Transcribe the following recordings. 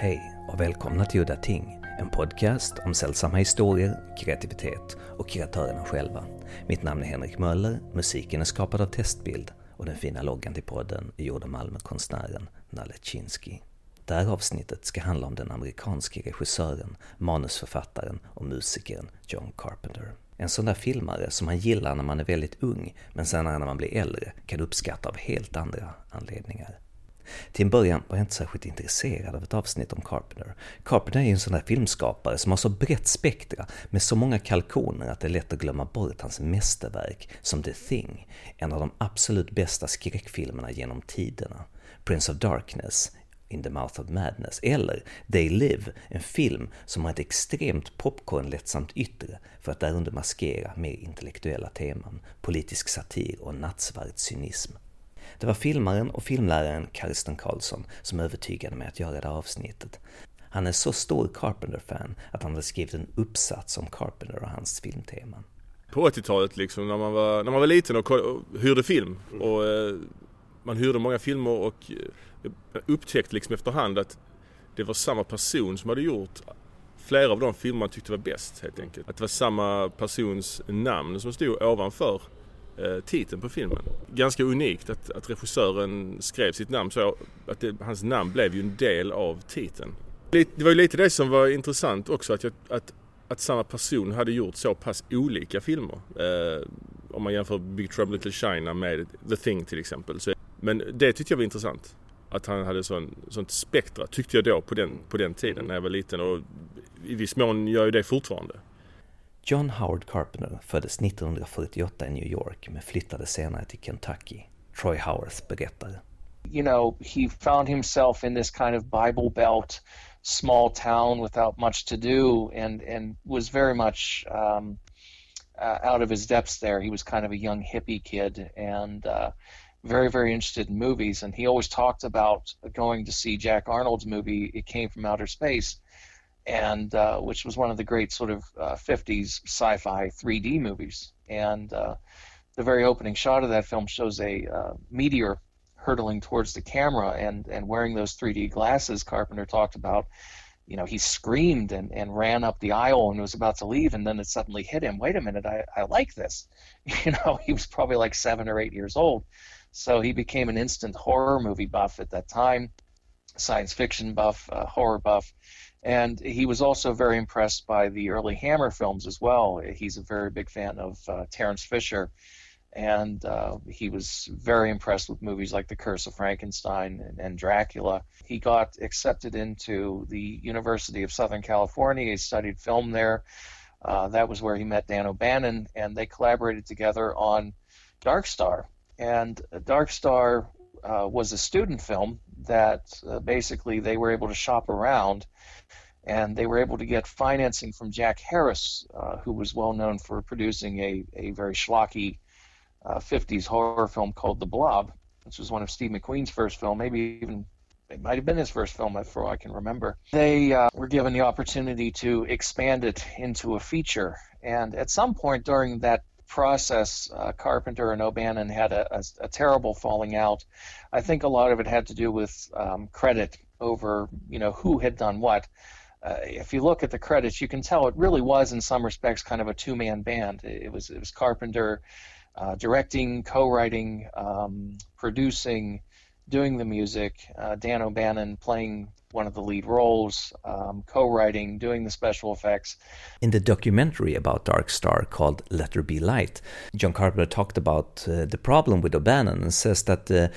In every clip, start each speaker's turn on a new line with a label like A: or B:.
A: Hej och välkomna till Udda Ting, en podcast om sällsamma historier, kreativitet och kreatörerna själva. Mitt namn är Henrik Möller, musiken är skapad av Testbild och den fina loggan till podden är gjord av Malmökonstnären Nalle Chinsky. Det här avsnittet ska handla om den amerikanske regissören, manusförfattaren och musikern John Carpenter. En sån där filmare som man gillar när man är väldigt ung, men senare när man blir äldre kan uppskatta av helt andra anledningar. Till en början var jag inte särskilt intresserad av ett avsnitt om Carpenter. Carpenter är ju en sån där filmskapare som har så brett spektra med så många kalkoner att det är lätt att glömma bort hans mästerverk som The Thing, en av de absolut bästa skräckfilmerna genom tiderna. Prince of Darkness, In the Mouth of Madness, eller They Live, en film som har ett extremt popcornlättsamt yttre för att därunder maskera mer intellektuella teman, politisk satir och nattsvart cynism. Det var filmaren och filmläraren Karsten Karlsson som övertygade mig att göra det avsnittet. Han är så stor Carpenter-fan att han hade skrivit en uppsats om Carpenter och hans filmteman.
B: På 80-talet liksom när man var, när man var liten och, och hyrde film och eh, man hyrde många filmer och eh, upptäckte liksom efterhand att det var samma person som hade gjort flera av de filmer man tyckte var bäst helt enkelt. Att det var samma persons namn som stod ovanför Eh, titeln på filmen. Ganska unikt att, att regissören skrev sitt namn så att det, hans namn blev ju en del av titeln. Det var ju lite det som var intressant också att, jag, att, att samma person hade gjort så pass olika filmer. Eh, om man jämför Big Trouble Little China med The Thing till exempel. Så, men det tyckte jag var intressant. Att han hade sån, sånt spektra, tyckte jag då på den, på den tiden när jag var liten och i viss mån gör ju det fortfarande.
A: John Howard Carpenter föddes 1948 i New York men flyttade senare till Kentucky. Troy Howarth berättar.
C: You know, he found himself in this kind of Bible Belt small town without much to do and, and was very much um, uh, out of his depths there. He was kind of a young hippie kid and uh, very, very interested in movies. And he always talked about going to see Jack Arnold's movie, It Came from Outer Space and uh, which was one of the great sort of uh, 50s sci-fi 3D movies. And uh, the very opening shot of that film shows a uh, meteor hurtling towards the camera, and and wearing those 3D glasses, Carpenter talked about. You know, he screamed and, and ran up the aisle and was about to leave, and then it suddenly hit him. Wait a minute, I, I like this. You know, he was probably like seven or eight years old. So he became an instant horror movie buff at that time, science fiction buff, uh, horror buff and he was also very impressed by the early Hammer films as well. He's a very big fan of uh, Terence Fisher, and uh, he was very impressed with movies like The Curse of Frankenstein and, and Dracula. He got accepted into the University of Southern California. He studied film there. Uh, that was where he met Dan O'Bannon, and they collaborated together on Dark Star. And Dark Star uh, was a student film that uh, basically they were able to shop around and they were able to get financing from Jack Harris, uh, who was well known for producing a, a very schlocky uh, 50s horror film called The Blob, which was one of Steve McQueen's first film, maybe even it might have been his first film, for all I can remember. They uh, were given the opportunity to expand it into a feature, and at some point during that process, uh, Carpenter and O'Bannon had a, a, a, terrible falling out. I think a lot of it had to do with um, credit over, you know, who had done what uh, if you look at the credits, you can tell it really was, in some respects, kind of a two-man band. It was it was Carpenter uh, directing, co-writing, um, producing, doing the music. Uh, Dan O'Bannon playing one of the lead roles, um, co-writing, doing the special effects.
A: In the documentary about Dark Star called Let There Be Light, John Carpenter talked about uh, the problem with O'Bannon and says that uh,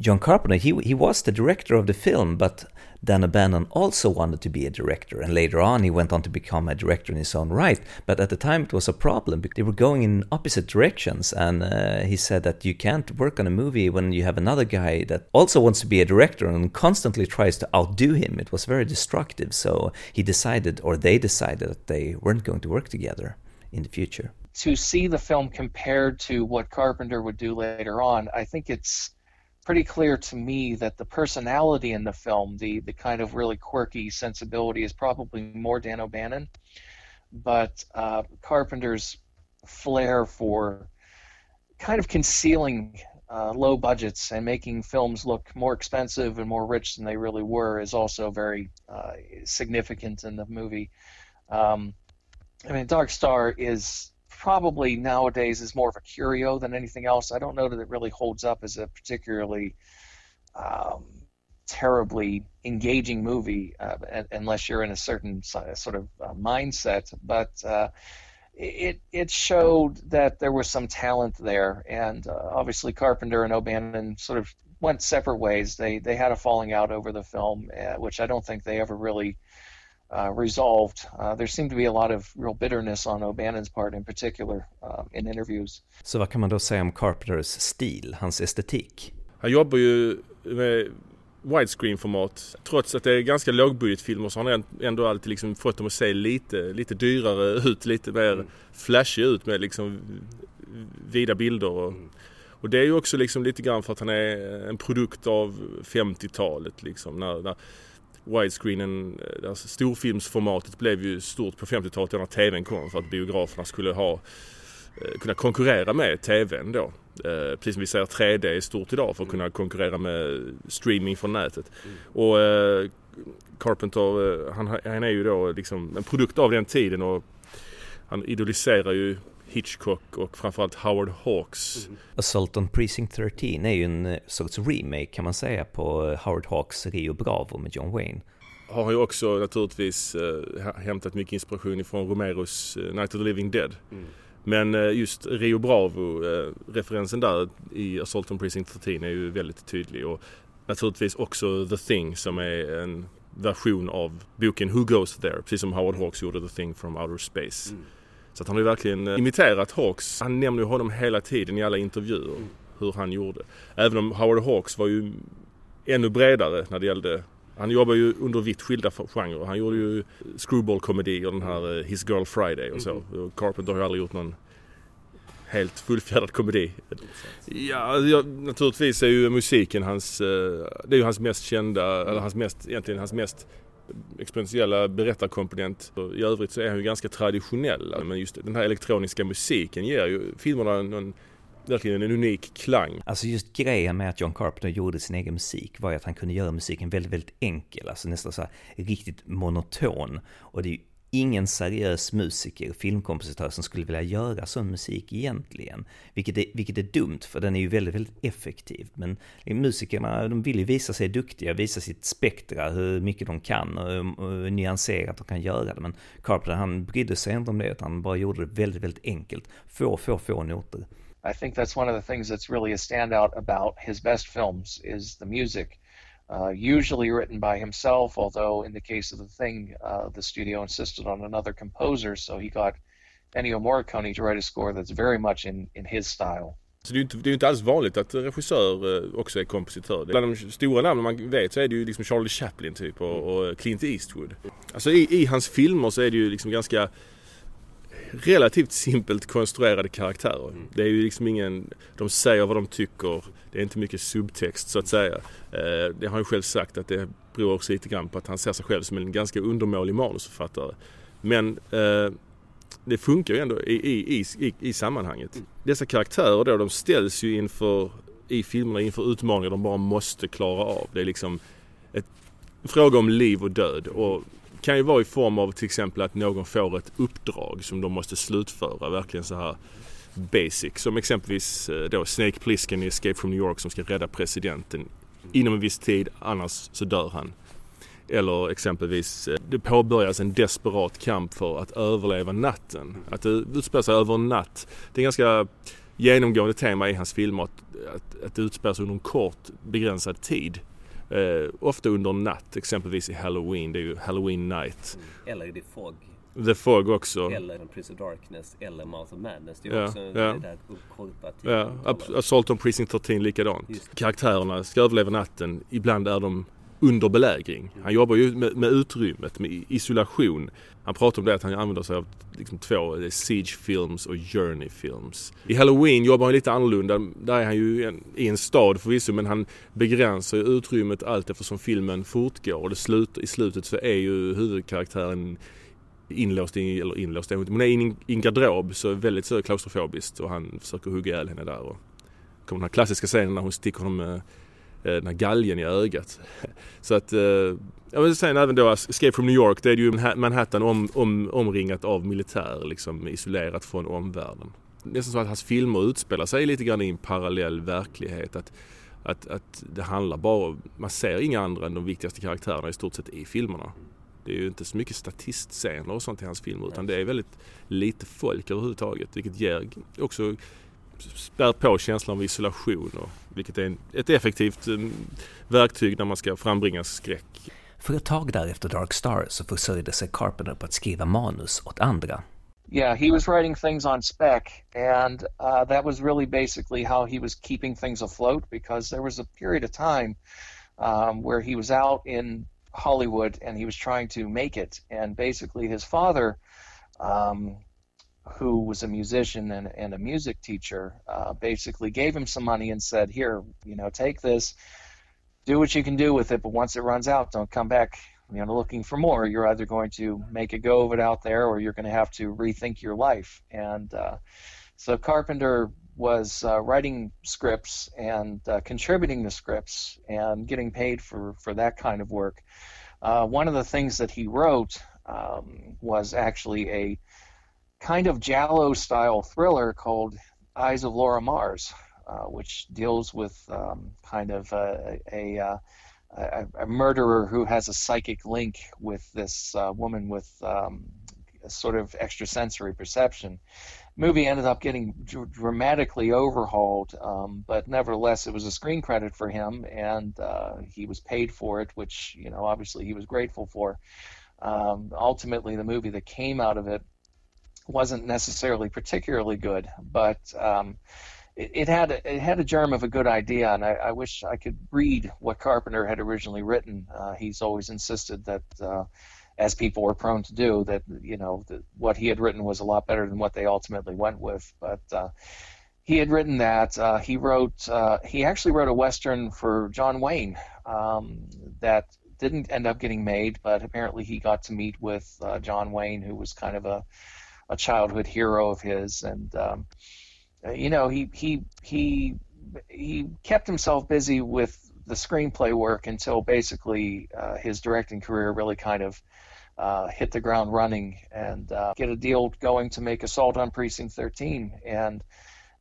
A: John Carpenter he he was the director of the film, but Dan O'Bannon also wanted to be a director, and later on he went on to become a director in his own right. But at the time it was a problem because they were going in opposite directions, and uh, he said that you can't work on a movie when you have another guy that also wants to be a director and constantly tries to outdo him. It was very destructive, so he decided, or they decided, that they weren't going to work together in the future.
C: To see the film compared to what Carpenter would do later on, I think it's pretty clear to me that the personality in the film, the the kind of really quirky sensibility, is probably more Dan O'Bannon, but uh, Carpenter's flair for kind of concealing uh, low budgets and making films look more expensive and more rich than they really were is also very uh, significant in the movie. Um, I mean, Dark Star is probably nowadays is more of a curio than anything else. I don't know that it really holds up as a particularly um, terribly engaging movie uh, unless you're in a certain sort of uh, mindset. But uh, it it showed that there was some talent there, and uh, obviously Carpenter and O'Bannon sort of went separate ways. They they had a falling out over the film, uh, which I don't think they ever really uh, resolved. Uh, there seemed to be a lot of real bitterness on O'Bannons part in particular uh, in interviews.
A: Så vad kan man då säga om Carpenters stil, hans estetik?
B: Han jobbar ju med widescreen-format. Trots att det är ganska lågbudgetfilmer så har han ändå alltid liksom fått dem att se lite, lite dyrare ut, lite mer mm. flashig ut med liksom vida bilder. Och, mm. och det är ju också liksom lite grann för att han är en produkt av 50-talet liksom. När, när widescreenen, alltså storfilmsformatet blev ju stort på 50-talet när TVn kom för att biograferna skulle ha Eh, kunna konkurrera med TVn då. Eh, precis som vi säger 3D är stort idag för att kunna konkurrera med streaming från nätet. Mm. Och eh, Carpenter, han, han, är ju då liksom en produkt av den tiden och han idoliserar ju Hitchcock och framförallt Howard Hawks. Mm.
A: Assault on Precinct 13 är ju en sorts remake kan man säga på Howard Hawks Rio Bravo med John Wayne.
B: Har han ju också naturligtvis äh, hämtat mycket inspiration ifrån Romeros Night of the Living Dead. Mm. Men eh, just Rio Bravo-referensen eh, där i Assault on Precinct 13 är ju väldigt tydlig. Och naturligtvis också The Thing som är en version av boken Who Goes There? Precis som Howard Hawks gjorde The Thing from Outer Space. Mm. Så han har ju verkligen eh, imiterat Hawks. Han nämner ju honom hela tiden i alla intervjuer. Mm. Hur han gjorde. Även om Howard Hawks var ju ännu bredare när det gällde han jobbar ju under vitt skilda genrer. Han gjorde ju screwball-komedi och den här His Girl Friday och så. Mm. Carpenter har ju aldrig gjort någon helt fullfjädrad komedi. Ja, ja, naturligtvis är ju musiken hans, eh, det är ju hans mest kända, eller hans mest, egentligen hans mest experimentella berättarkomponent. I övrigt så är han ju ganska traditionell. Men just den här elektroniska musiken ger ju filmerna någon verkligen en unik klang.
A: Alltså just grejen med att John Carpenter gjorde sin egen musik var ju att han kunde göra musiken väldigt, väldigt enkel, alltså nästan så här riktigt monoton. Och det är ju ingen seriös musiker, filmkompositör som skulle vilja göra sån musik egentligen. Vilket är, vilket är dumt, för den är ju väldigt, väldigt effektiv. Men musikerna, de vill ju visa sig duktiga, visa sitt spektra, hur mycket de kan och hur nyanserat de kan göra det. Men Carpenter, han brydde sig inte om det, utan han bara gjorde det väldigt, väldigt enkelt. Få, få, få noter.
C: I think that's one of the things that's really a standout about his best films is the music. Uh, usually written by himself, although in the case of the thing, uh, the studio insisted on another composer, so he got Ennio Morricone to write a score that's very much in, in his style.
B: Så det är ju inte, det är inte alls vanligt att regissör eh, också är kompositör. Bland de stora namnen man vet så är det ju liksom Charlie Chaplin typ och, och Clint Eastwood. Alltså i, i, hans filmer så är det ju liksom ganska relativt simpelt konstruerade karaktärer. Mm. Det är ju liksom ingen, de säger vad de tycker, det är inte mycket subtext så att säga. Eh, det har han själv sagt att det beror också lite grann på att han ser sig själv som en ganska undermålig manusförfattare. Men eh, det funkar ju ändå i, i, i, i sammanhanget. Mm. Dessa karaktärer då, de ställs ju inför, i filmerna inför utmaningar de bara måste klara av. Det är liksom ett, en fråga om liv och död. Och kan ju vara i form av till exempel att någon får ett uppdrag som de måste slutföra. Verkligen så här basic. Som exempelvis eh, då Snake Plissken i Escape from New York som ska rädda presidenten inom en viss tid, annars så dör han. Eller exempelvis, eh, det påbörjas en desperat kamp för att överleva natten. Att det utspelar sig över en natt. Det är ganska genomgående tema i hans filmer att, att, att det utspelar sig under en kort begränsad tid. Eh, ofta under natt, exempelvis i Halloween. Det är ju Halloween night.
A: Mm. Eller i The Fog.
B: The Fog också.
A: Eller Prince of Darkness eller Mouth of Madness. Det är ja, också ja. det där
B: Ja, Assault on Precinct 13 likadant. Just. Karaktärerna ska överleva natten. Ibland är de under belägring. Han jobbar ju med, med utrymmet, med isolation. Han pratar om det att han använder sig av liksom två, det är Siege Films och Journey Films. I Halloween jobbar han lite annorlunda. Där är han ju en, i en stad förvisso men han begränsar ju utrymmet allt eftersom filmen fortgår. Och det slut, i slutet så är ju huvudkaraktären inlåst i, eller inlåst, hon är i en garderob så väldigt så klaustrofobiskt och han försöker hugga ihjäl henne där. Och kommer den här klassiska scenen när hon sticker honom med den här galgen i ögat. Så att, jag vill säga även då Escape from New York, det är ju Manhattan om, om, omringat av militär, liksom isolerat från omvärlden. Nästan så att hans filmer utspelar sig lite grann i en parallell verklighet. Att, att, att det handlar bara man ser inga andra än de viktigaste karaktärerna i stort sett i filmerna. Det är ju inte så mycket statistscener och sånt i hans filmer utan det är väldigt lite folk överhuvudtaget vilket ger också spär på känslan av isolation och vilket är en, ett effektivt um, verktyg när man ska frambringa skräck.
A: För ett tag därefter Dark Star så försörjde sig Carpenter på att skriva manus åt andra.
C: Yeah, he was writing things on spec, and uh, that was really basically how he was keeping things afloat because there was a period of time um, where he was out in Hollywood and he was trying to make it. And basically, his father, um, who was a musician and, and a music teacher, uh, basically gave him some money and said, Here, you know, take this, do what you can do with it, but once it runs out, don't come back. You know, looking for more. You're either going to make a go of it out there, or you're going to have to rethink your life. And uh, so Carpenter was uh, writing scripts and uh, contributing the scripts and getting paid for, for that kind of work. Uh, one of the things that he wrote um, was actually a kind of Giallo style thriller called Eyes of Laura Mars, uh, which deals with um, kind of a, a, uh, a, a, murderer who has a psychic link with this uh, woman with um, sort of extrasensory perception movie ended up getting dr- dramatically overhauled, um, but nevertheless, it was a screen credit for him, and uh, he was paid for it, which you know obviously he was grateful for. Um, ultimately, the movie that came out of it wasn't necessarily particularly good, but um, it, it, had a, it had a germ of a good idea, and I, I, wish I could read what Carpenter had originally written. Uh, he's always insisted that. Uh, as people were prone to do, that you know that what he had written was a lot better than what they ultimately went with. But uh, he had written that. Uh, he wrote. Uh, he actually wrote a western for John Wayne um, that didn't end up getting made, but apparently he got to meet with uh, John Wayne, who was kind of a a childhood hero of his, and um, you know he he he he kept himself busy with the screenplay work until basically uh, his directing career really kind of uh, hit the ground running and uh, get a deal going to make Assault on Precinct 13. And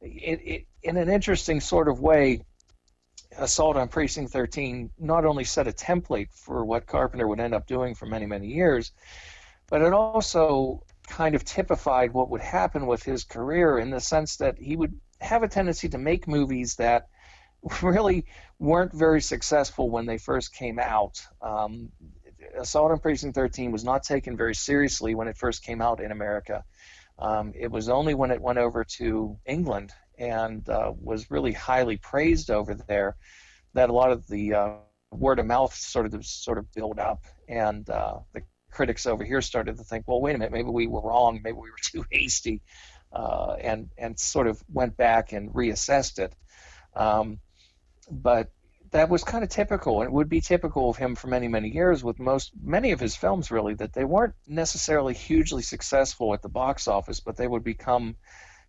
C: it, it, in an interesting sort of way, Assault on Precinct 13 not only set a template for what Carpenter would end up doing for many, many years, but it also kind of typified what would happen with his career in the sense that he would have a tendency to make movies that really weren't very successful when they first came out. Um, Assault on Precinct 13 was not taken very seriously when it first came out in America. Um, it was only when it went over to England and uh, was really highly praised over there that a lot of the uh, word of mouth sort of sort of built up, and uh, the critics over here started to think, well, wait a minute, maybe we were wrong, maybe we were too hasty, uh, and and sort of went back and reassessed it. Um, but that was kind of typical, and it would be typical of him for many, many years with most many of his films really that they weren't necessarily hugely successful at the box office, but they would become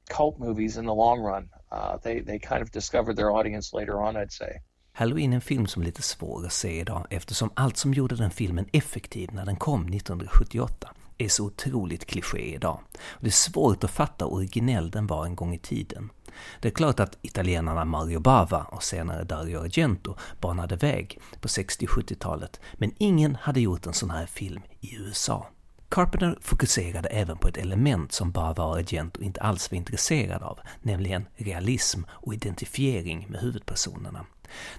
C: cult movies in the long run. Uh, they, they kind of discovered their audience later on, I'd say.
A: Halloween är en film som är lite svår att se idag eftersom allt som gjorde den filmen effektiv när den kom 1978 är så otroligt kliché idag. Och det är svårt att fatta hur originell den var en gång i tiden. Det är klart att italienarna Mario Bava och senare Dario Argento banade väg på 60-70-talet, men ingen hade gjort en sån här film i USA. Carpenter fokuserade även på ett element som Bava och Argento inte alls var intresserade av, nämligen realism och identifiering med huvudpersonerna.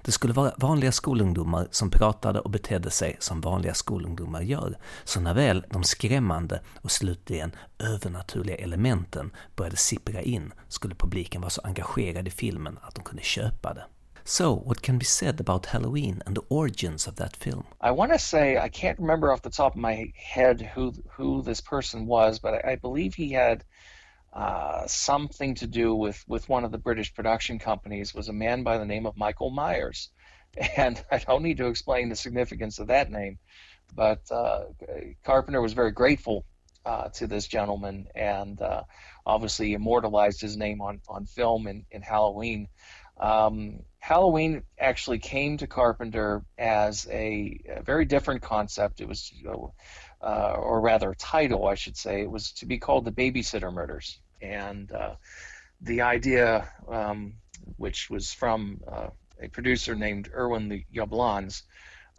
A: Det skulle vara vanliga skolungdomar som pratade och betedde sig som vanliga skolungdomar gör, så när väl de skrämmande och slutligen övernaturliga elementen började sippra in skulle publiken vara så engagerad i filmen att de kunde köpa det. So, what can be said about Halloween and the origins of that film?
C: I want to say I can't remember off the top of my head who who this person was, but I, I believe he had uh, something to do with, with one of the British production companies was a man by the name of Michael Myers. And I don't need to explain the significance of that name, but uh, Carpenter was very grateful uh, to this gentleman and uh, obviously immortalized his name on, on film in, in Halloween. Um, Halloween actually came to Carpenter as a, a very different concept. It was, uh, or rather, title, I should say. It was to be called the Babysitter Murders, and uh, the idea, um, which was from uh, a producer named Irwin Yablans,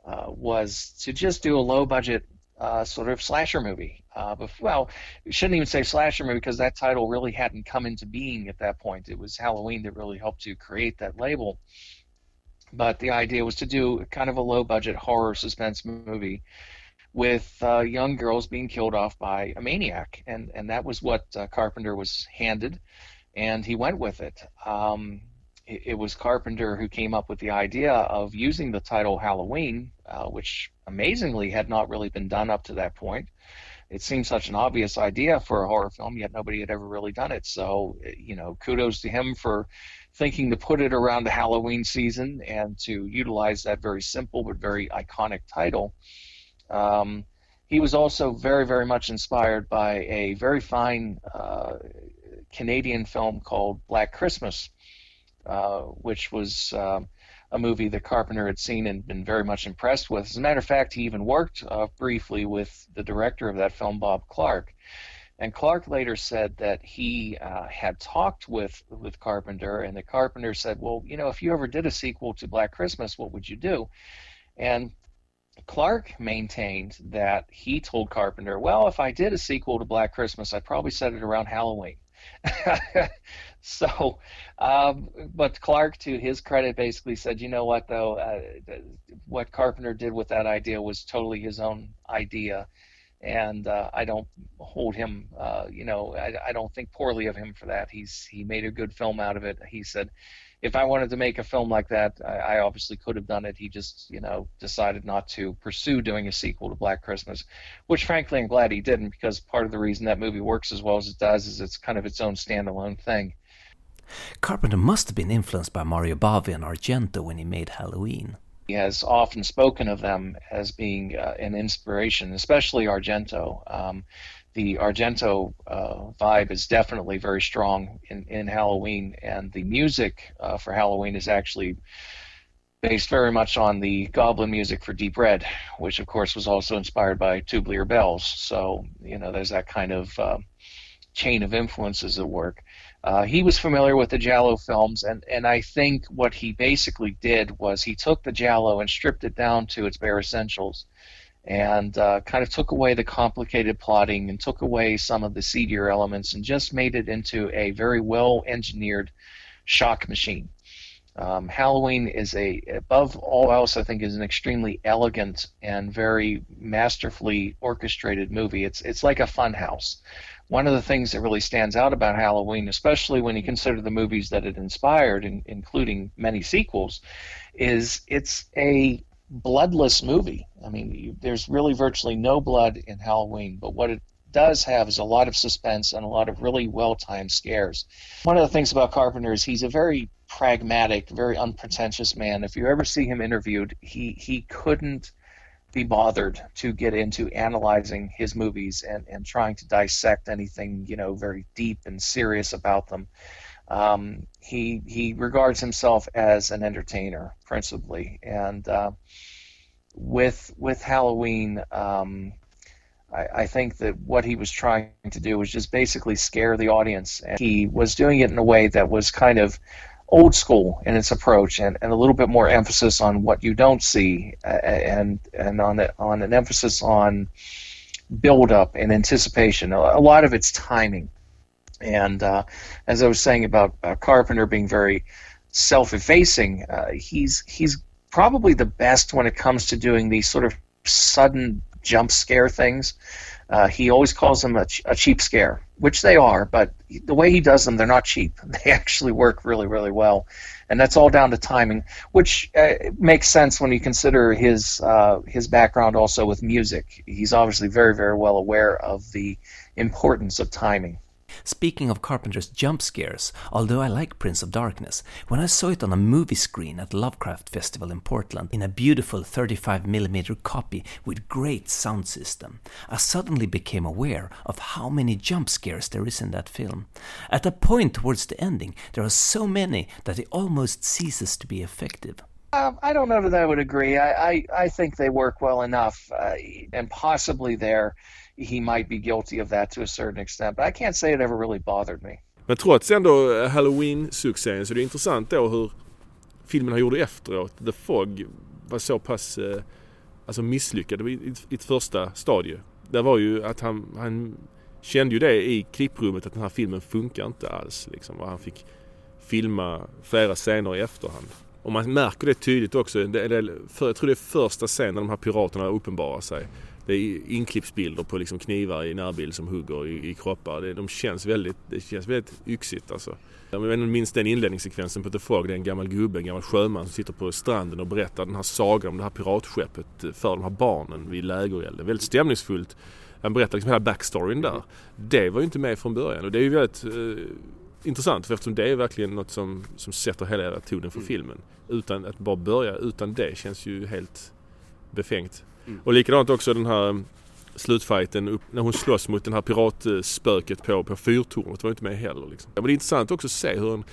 C: uh, was to just do a low-budget uh, sort of slasher movie. Uh, but, well, we shouldn't even say slasher movie because that title really hadn't come into being at that point. It was Halloween that really helped to create that label. But the idea was to do kind of a low budget horror suspense movie with uh, young girls being killed off by a maniac. And, and that was what uh, Carpenter was handed, and he went with it. Um, it, was Carpenter who came up with the idea of using the title Halloween, uh, which amazingly had not really been done up to that point. It seemed such an obvious idea for a horror film, yet nobody had ever really done it. So, you know, kudos to him for thinking to put it around the Halloween season and to utilize that very simple but very iconic title. Um, he was also very, very much inspired by a very fine uh, Canadian film called Black Christmas, uh, which was um, a movie that Carpenter had seen and been very much impressed with. As a matter of fact, he even worked uh, briefly with the director of that film, Bob Clark. And Clark later said that he uh, had talked with with Carpenter, and the Carpenter said, "Well, you know, if you ever did a sequel to Black Christmas, what would you do?" And Clark maintained that he told Carpenter, "Well, if I did a sequel to Black Christmas, I'd probably set it around Halloween." so, um, but Clark, to his credit, basically said, you know what, though, uh, what Carpenter did with that idea was totally his own idea. And uh, I don't hold him, uh, you know, I, I don't think poorly of him for that. He's he made a good film out of it. He said, if I wanted to make a film like that, I, I, obviously could have done it. He just, you know, decided not to pursue doing a sequel to Black Christmas, which frankly I'm glad he didn't because part of the reason that movie works as well as it does is it's kind of its own standalone thing.
A: Carpenter must have been influenced by Mario Bava and Argento when he made Halloween.
C: He has often spoken of them as being uh, an inspiration, especially Argento. Um, the Argento uh, vibe is definitely very strong in, in Halloween, and the music uh, for Halloween is actually based very much on the Goblin music for Deep Red, which of course was also inspired by Tubular Bells. So you know, there's that kind of uh, chain of influences at work. Uh, he was familiar with the Giallo films, and, and I think what he basically did was he took the Giallo and stripped it down to its bare essentials and uh, kind of took away the complicated plotting and took away some of the seedier elements and just made it into a very well engineered shock machine. Um, Halloween is a, above all else, I think, is an extremely elegant and very masterfully orchestrated movie. It's it's like a fun house. One of the things that really stands out about Halloween, especially when you consider the movies that it inspired, in, including many sequels, is it's a bloodless movie. I mean, you, there's really virtually no blood in Halloween, but what it does have is a lot of suspense and a lot of really well timed scares. One of the things about Carpenter is he's a very pragmatic, very unpretentious man. If you ever see him interviewed, he, he couldn't be bothered to get into analyzing his movies and, and trying to dissect anything, you know, very deep and serious about them. Um, he he regards himself as an entertainer principally, and uh, with with Halloween, um, I, I, think that what he was trying to do was just basically scare the audience, and he was doing it in a way that was kind of old school in its approach, and, and a little bit more emphasis on what you don't see, uh, and and on it, on an emphasis on build up and anticipation. A, a lot of it's timing. And uh, as I was saying about uh, Carpenter being very self-effacing, uh, he's he's probably the best when it comes to doing these sort of sudden jump scare things. Uh, he always calls them a, ch- a, cheap scare, which they are, but the way he does them, they're not cheap. They actually work really, really well, and that's all down to timing, which uh, makes sense when you consider his uh, his background also with music. He's obviously very, very well aware of the importance of timing.
A: Speaking of Carpenter's jump scares, although I like Prince of Darkness, when I saw it on a movie screen at Lovecraft Festival in Portland in a beautiful 35mm copy with great sound system, I suddenly became aware of how many jump scares there is in that film. At a point towards the ending, there are so many that it almost ceases to be effective.
C: Uh, I don't know that I would agree. I, I, I think they work well enough, uh, and possibly there he might be guilty of that to a certain extent. But I can't say it ever really bothered me.
B: Men trots ändå eh, Halloween-succén så är det intressant då hur filmen han gjorde efteråt, The Fog, var så pass eh, alltså misslyckad i, i ett första stadie. Det var ju att han, han kände ju det i klipprummet att den här filmen funkar inte alls. Liksom, och han fick filma flera scener i efterhand. Och man märker det tydligt också. Det, det, för, jag tror det är första scenen när de här piraterna uppenbarar sig. Det är inklippsbilder på liksom knivar i närbild som hugger i, i kroppar. Det, de känns väldigt, det känns väldigt yxigt alltså. Jag minst den inledningssekvensen på The Fog. Det är en gammal gubbe, en gammal sjöman som sitter på stranden och berättar den här sagan om det här piratskeppet för de här barnen vid lägerelden. Väldigt stämningsfullt. Han berättar liksom hela backstoryn där. Det var ju inte med från början och det är ju väldigt eh, intressant för eftersom det är verkligen något som, som sätter hela tonen för mm. filmen. Utan att bara börja utan det känns ju helt befängt. Mm. Och likadant också den här mm, slutfighten upp, när hon slåss mot den här piratspöket på, på fyrtornet var inte med heller. Liksom. Ja, men det är intressant också att se hur en,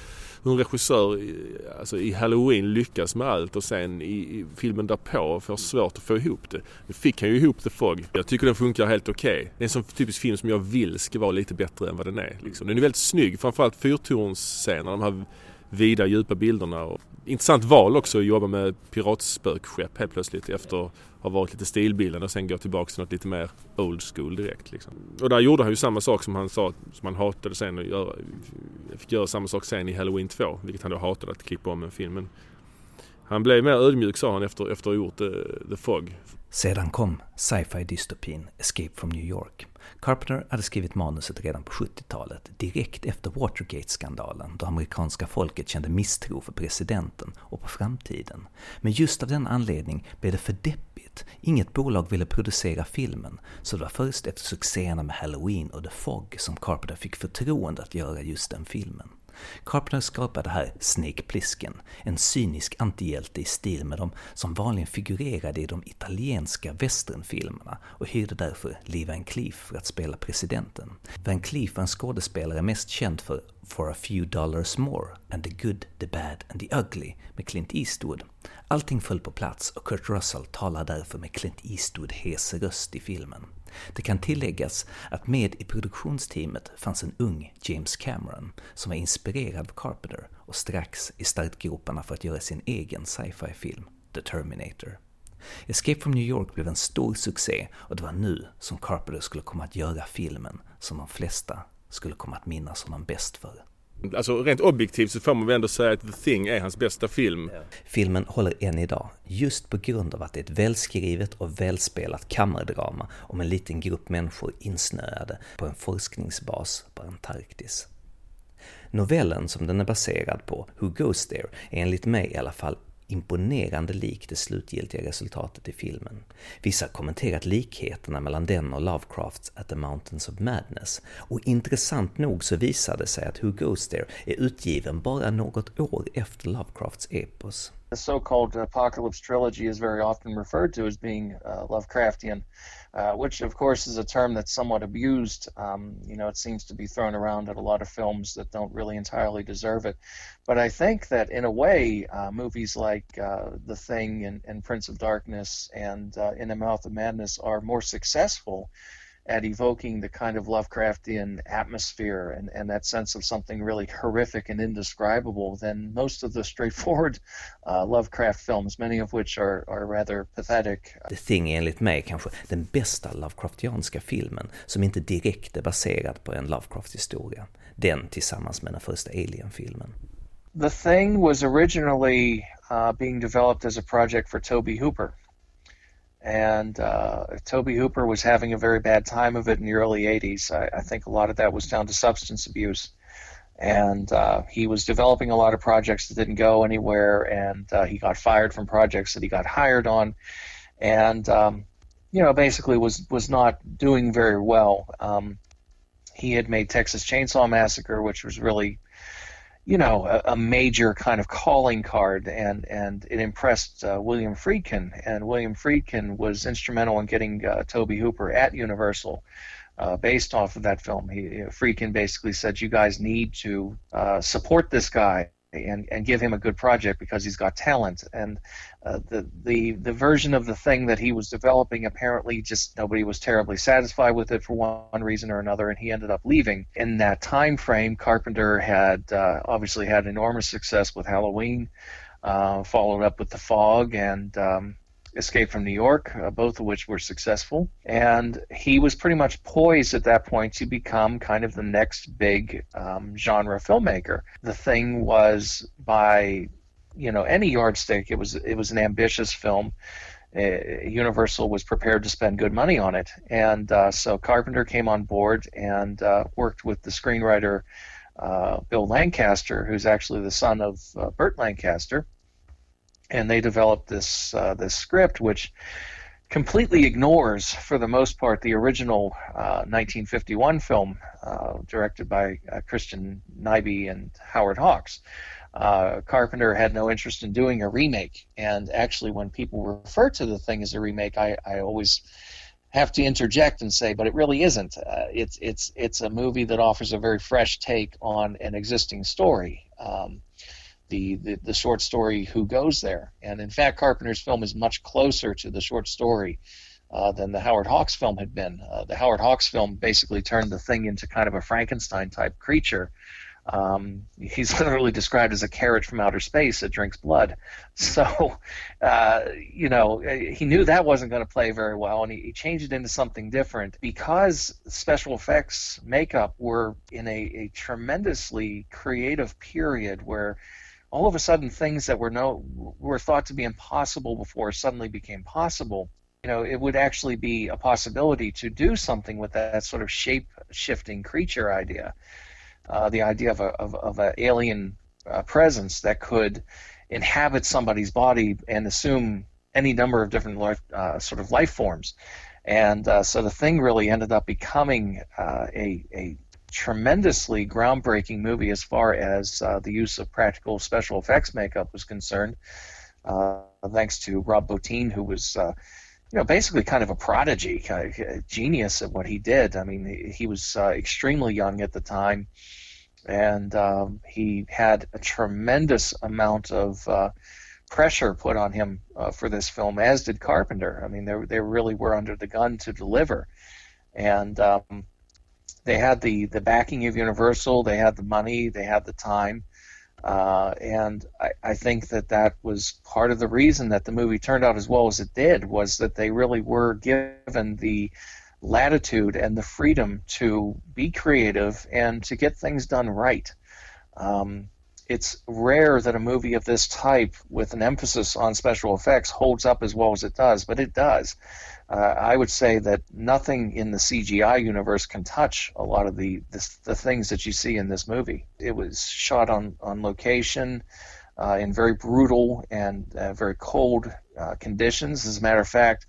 B: hur en regissör i, alltså i Halloween lyckas med allt och sen i, i filmen därpå får svårt att få ihop det. Nu fick han ju ihop The Fog. Jag tycker den funkar helt okej. Okay. Det är en sån typisk film som jag vill ska vara lite bättre än vad den är. Liksom. Den är väldigt snygg, framförallt fyrtornsscenerna, de här vida djupa bilderna. Och intressant val också att jobba med piratspökskepp helt plötsligt efter har varit lite stilbildande och sen gå tillbaka till något lite mer old school direkt. Liksom. Och där gjorde han ju samma sak som han sa som han hatade sen att göra. Fick göra samma sak sen i Halloween 2, vilket han då hatade att klippa om en film. Men han blev mer ödmjuk sa han efter, efter att ha gjort uh, The Fog.
A: Sedan kom sci-fi dystopin Escape from New York. Carpenter hade skrivit manuset redan på 70-talet, direkt efter Watergate-skandalen, då amerikanska folket kände misstro för presidenten och på framtiden. Men just av den anledning blev det för deppigt. Inget bolag ville producera filmen, så det var först efter succéerna med Halloween och The Fog som Carpenter fick förtroende att göra just den filmen. Carpenter skapade här Snake Plissken, en cynisk antihjälte i stil med de som vanligen figurerade i de italienska westernfilmerna och hyrde därför Lee Van Cleef för att spela presidenten. Van Cleef var en skådespelare mest känd för For a few dollars more and the good, the bad and the ugly med Clint Eastwood. Allting föll på plats och Kurt Russell talar därför med Clint Eastwood hes röst i filmen. Det kan tilläggas att med i produktionsteamet fanns en ung James Cameron som var inspirerad av Carpenter och strax i startgroparna för att göra sin egen sci-fi film, The Terminator. Escape from New York blev en stor succé och det var nu som Carpenter skulle komma att göra filmen som de flesta skulle komma att minnas honom bäst för.
B: Alltså rent objektivt så får man väl ändå säga att The Thing är hans bästa film.
A: Filmen håller än idag, just på grund av att det är ett välskrivet och välspelat kammardrama om en liten grupp människor insnöade på en forskningsbas på Antarktis. Novellen som den är baserad på, Who Goes There, är enligt mig i alla fall imponerande lik det slutgiltiga resultatet i filmen. Vissa har kommenterat likheterna mellan den och Lovecrafts At the Mountains of Madness, och intressant nog så visade det sig att Who Goes There är utgiven bara något år efter Lovecrafts epos.
C: The so-called Apocalypse trilogy is very often referred to as being uh, Lovecraftian. Uh, which of course is a term that's somewhat abused. Um, you know, it seems to be thrown around at a lot of films that don't really entirely deserve it. But I think that in a way, uh, movies like uh, The Thing and, and, Prince of Darkness and uh, In the Mouth of Madness are more successful at evoking the kind of Lovecraftian atmosphere and, and that sense of something really horrific and indescribable than most of the straightforward uh, Lovecraft films, many of which are, are rather pathetic.
A: The Thing är enligt mig kanske den bästa Lovecraftianska filmen som inte direkt är baserad på en Lovecraft-historia. Den tillsammans med den första Alien-filmen.
C: The Thing was originally uh, being developed as a project for Tobe Hooper. And uh, Tobe Hooper was having a very bad time of it in the early 80s. I, I think a lot of that was down to substance abuse. And uh, he was developing a lot of projects that didn't go anywhere, and uh, he got fired from projects that he got hired on, and um, you know basically was was not doing very well. Um, he had made Texas Chainsaw Massacre, which was really, you know, a, a major kind of calling card, and and it impressed uh, William Friedkin, and William Friedkin was instrumental in getting uh, Tobe Hooper at Universal. Uh, based off of that film, he, Friedkin basically said, "You guys need to uh, support this guy and, and give him a good project because he's got talent. And uh, the, the the version of the thing that he was developing apparently just nobody was terribly satisfied with it for one reason or another, and he ended up leaving. In that time frame, Carpenter had uh, obviously had enormous success with Halloween, uh, followed up with The Fog, and um, Escape from New York, uh, both of which were successful. And he was pretty much poised at that point to become kind of the next big um, genre filmmaker. The thing was by you know any yardstick, it was it was an ambitious film. Uh, Universal was prepared to spend good money on it, and uh, so Carpenter came on board and uh, worked with the screenwriter uh, Bill Lancaster, who's actually the son of Burt Lancaster and they developed this uh, this script which completely ignores, for the most part, the original uh, 1951 film uh, directed by uh, Christian Nyby and Howard Hawks. Uh, Carpenter had no interest in doing a remake, and actually, when people refer to the thing as a remake, I, I always have to interject and say, but it really isn't. Uh, it's it's it's a movie that offers a very fresh take on an existing story. Um, the, the, the short story Who Goes There. And in fact, Carpenter's film is much closer to the short story uh, than the Howard Hawks film had been. Uh, the Howard Hawks film basically turned the thing into kind of a Frankenstein type creature. Um, he's literally described as a carrot from outer space that drinks blood. So, uh, you know, he knew that wasn't going to play very well, and he, he, changed it into something different because special effects makeup were in a, a tremendously creative period where all of a sudden things that were no were thought to be impossible before suddenly became possible you know it would actually be a possibility to do something with that sort of shape shifting creature idea uh, the idea of a of, of an alien uh, presence that could inhabit somebody's body and assume any number of different life, uh, sort of life forms. And uh, so the thing really ended up becoming uh, a, a tremendously groundbreaking movie as far as uh, the use of practical special effects makeup was concerned. Uh, thanks to Rob Bottin, who was, uh, you know, basically kind of a prodigy, kind of a genius at what he did. I mean, he, was uh, extremely young at the time, and um, he had a tremendous amount of uh, pressure put on him uh, for this film, as did Carpenter. I mean, they they really were under the gun to deliver, and um, they had the the backing of Universal, they had the money, they had the time, uh, and I, I, think that that was part of the reason that the movie turned out as well as it did was that they really were given the latitude and the freedom to be creative and to get things done right. Um, it's rare that a movie of this type, with an emphasis on special effects, holds up as well as it does, but it does uh, I would say that nothing in the CGI universe can touch a lot of the the things that you see in this movie. It was shot on on location uh, in very brutal and uh, very cold uh, conditions. As a matter of fact.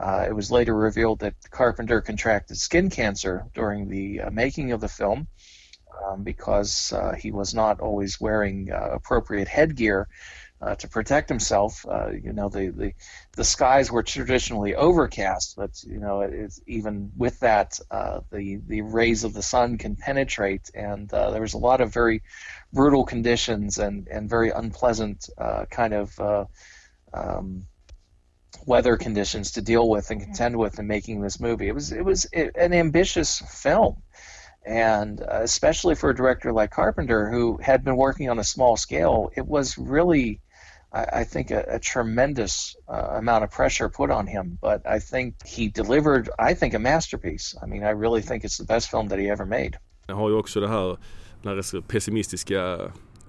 C: Uh, it was later revealed that Carpenter contracted skin cancer during the uh, making of the film um, because he was not always wearing appropriate headgear uh, to protect himself. Uh, you know, the, the the skies were traditionally overcast, but you know, even with that, uh, the the rays of the sun can penetrate, and uh, there was a lot of very brutal conditions and and very unpleasant uh, kind of. Uh, um, weather conditions to deal with and contend with in making this movie. It was it was an ambitious film, and especially for a director like Carpenter, who had been working on a small scale, it was really I, I think, a, a tremendous uh, amount of pressure put on him. But I think he delivered, I think, a masterpiece. I mean, I really think it's the best film that he ever made.
B: Han har ju också det här, den här pessimistiska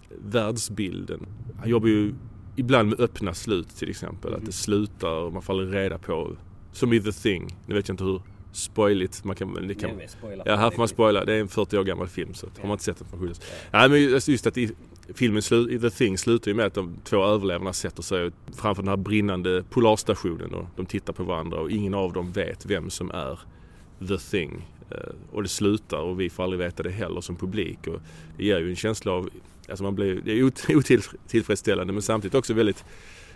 B: världsbilden. Han jobbar ju ibland med öppna slut till exempel. Att det slutar och man faller reda på, som i The Thing. Nu vet jag inte hur spoiligt man kan... Det kan ja, här får man spoila. Det är en 40 år gammal film så har man inte sett den får man skyddas. Ja, men just att i, filmen slu, The Thing slutar ju med att de två överlevarna sätter sig framför den här brinnande polarstationen och de tittar på varandra och ingen av dem vet vem som är The Thing. Eh, och det slutar och vi får aldrig veta det heller som publik. Och det ger ju en känsla av, alltså man blir, det är otillfredsställande men samtidigt också väldigt,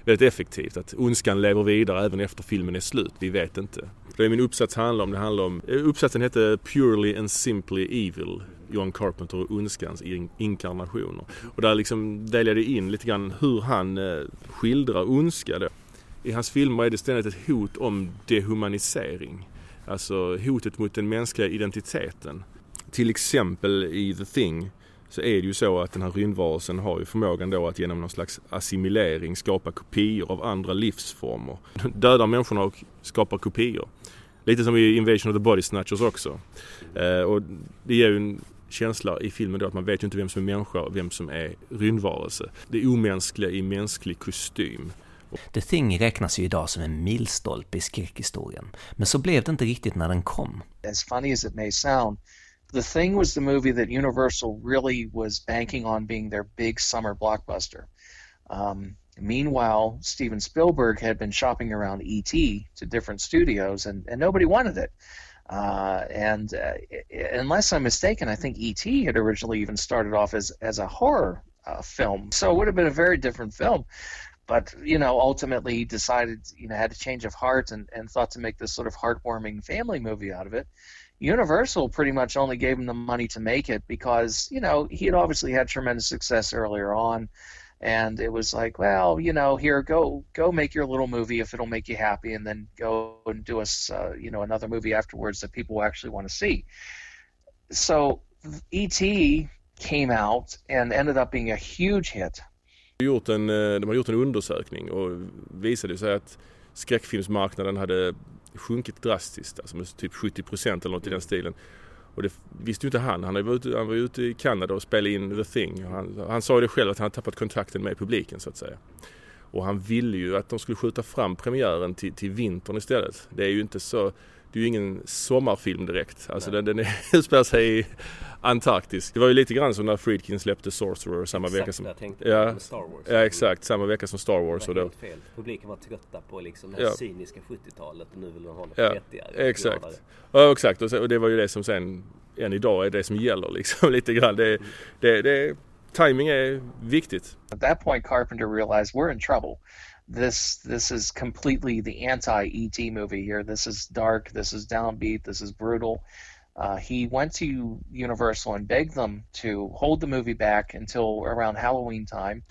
B: väldigt effektivt. Att ondskan lever vidare även efter filmen är slut. Vi vet inte. Det är min uppsats handlar om. Det handlar om eh, uppsatsen hette Purely and Simply Evil. John Carpenter och ondskans inkarnationer. Och där liksom delade jag in lite grann hur han eh, skildrar ondska. Då. I hans filmer är det ständigt ett hot om dehumanisering. Alltså hotet mot den mänskliga identiteten. Till exempel i The Thing så är det ju så att den här rymdvarelsen har ju förmågan då att genom någon slags assimilering skapa kopior av andra livsformer. Dödar människorna och skapar kopior. Lite som i Invasion of the Body Snatchers också. Eh, och det ger ju en känsla i filmen då att man vet ju inte vem som är människa och vem som är rymdvarelse. Det omänskliga i mänsklig kostym.
A: The Thing räknas ju idag som en milstolpe i skräckhistorien, men så blev det inte riktigt när den kom.
C: As funny as it may sound, The Thing was the movie that Universal really was banking on being their big summer blockbuster. Um, meanwhile, Steven Spielberg had been shopping around E.T. to different studios, and, and nobody wanted it. Uh, and uh, unless I'm mistaken, I think E.T. had originally even started off as, as a horror uh, film. So it would have been a very different film but you know ultimately he decided you know had a change of heart and, and thought to make this sort of heartwarming family movie out of it universal pretty much only gave him the money to make it because you know he had obviously had tremendous success earlier on. And it was like well you know here go go make your little movie if it'll make you happy and then go and do us uh, you know another movie afterwards that people actually want to see. So E.T. came out and ended up being a huge hit.
B: Gjort en, eh, de hade gjort en undersökning och visade sig att skräckfilmsmarknaden hade sjunkit drastiskt, alltså med typ 70 procent eller något i den stilen. Och det visste ju inte han. Han, var ute, han var ute i Kanada och spelade in The Thing. Han, han sa ju det själv att han hade tappat kontakten med publiken så att säga. Och han ville ju att de skulle skjuta fram premiären till, till vintern istället. Det är ju inte så det är ju ingen sommarfilm direkt. Alltså den, den utspelar sig i Antarktis. Det var ju lite grann som när Friedkin släppte Sorcerer samma
A: exakt,
B: vecka som...
A: Jag tänkte ja, Star Wars.
B: Ja exakt, samma vecka som Star Wars.
A: Det
B: var och
A: då, fel. Publiken var trötta på liksom det här ja. cyniska 70-talet och nu vill de ha det
B: ja,
A: vettigare.
B: Exakt. Ja exakt och, och, det var ju det som sen än idag är det som gäller liksom lite grann. Det, mm. det, det, timing är viktigt.
C: At that point Carpenter realized we're in trouble. this this is completely the anti ET movie here. This is dark. This is downbeat. This is brutal. Uh, he went to Universal and begged them to hold the movie back until around Halloween time.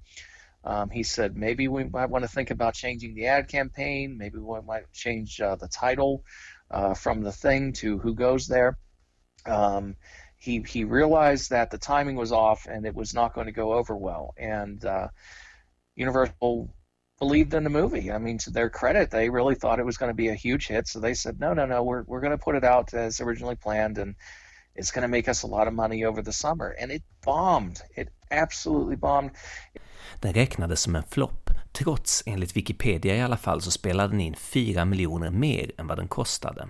C: Um, he said maybe we might want to think about changing the ad campaign. Maybe we might change uh, the title uh, from the thing to Who Goes There. Um, he he realized that the timing was off and it was not going to go over well. And uh, Universal believed in the movie. I mean, to their credit, they really thought it was going to be a huge hit. So they said, no, no, no, we're, we're going to put it out as originally planned, and it's going to make us a lot of money over the summer. And it bombed. It absolutely bombed.
A: Den räknades som en flopp, trots enligt Wikipedia i alla fall så spelade den in 4 miljoner mer än vad den kostade.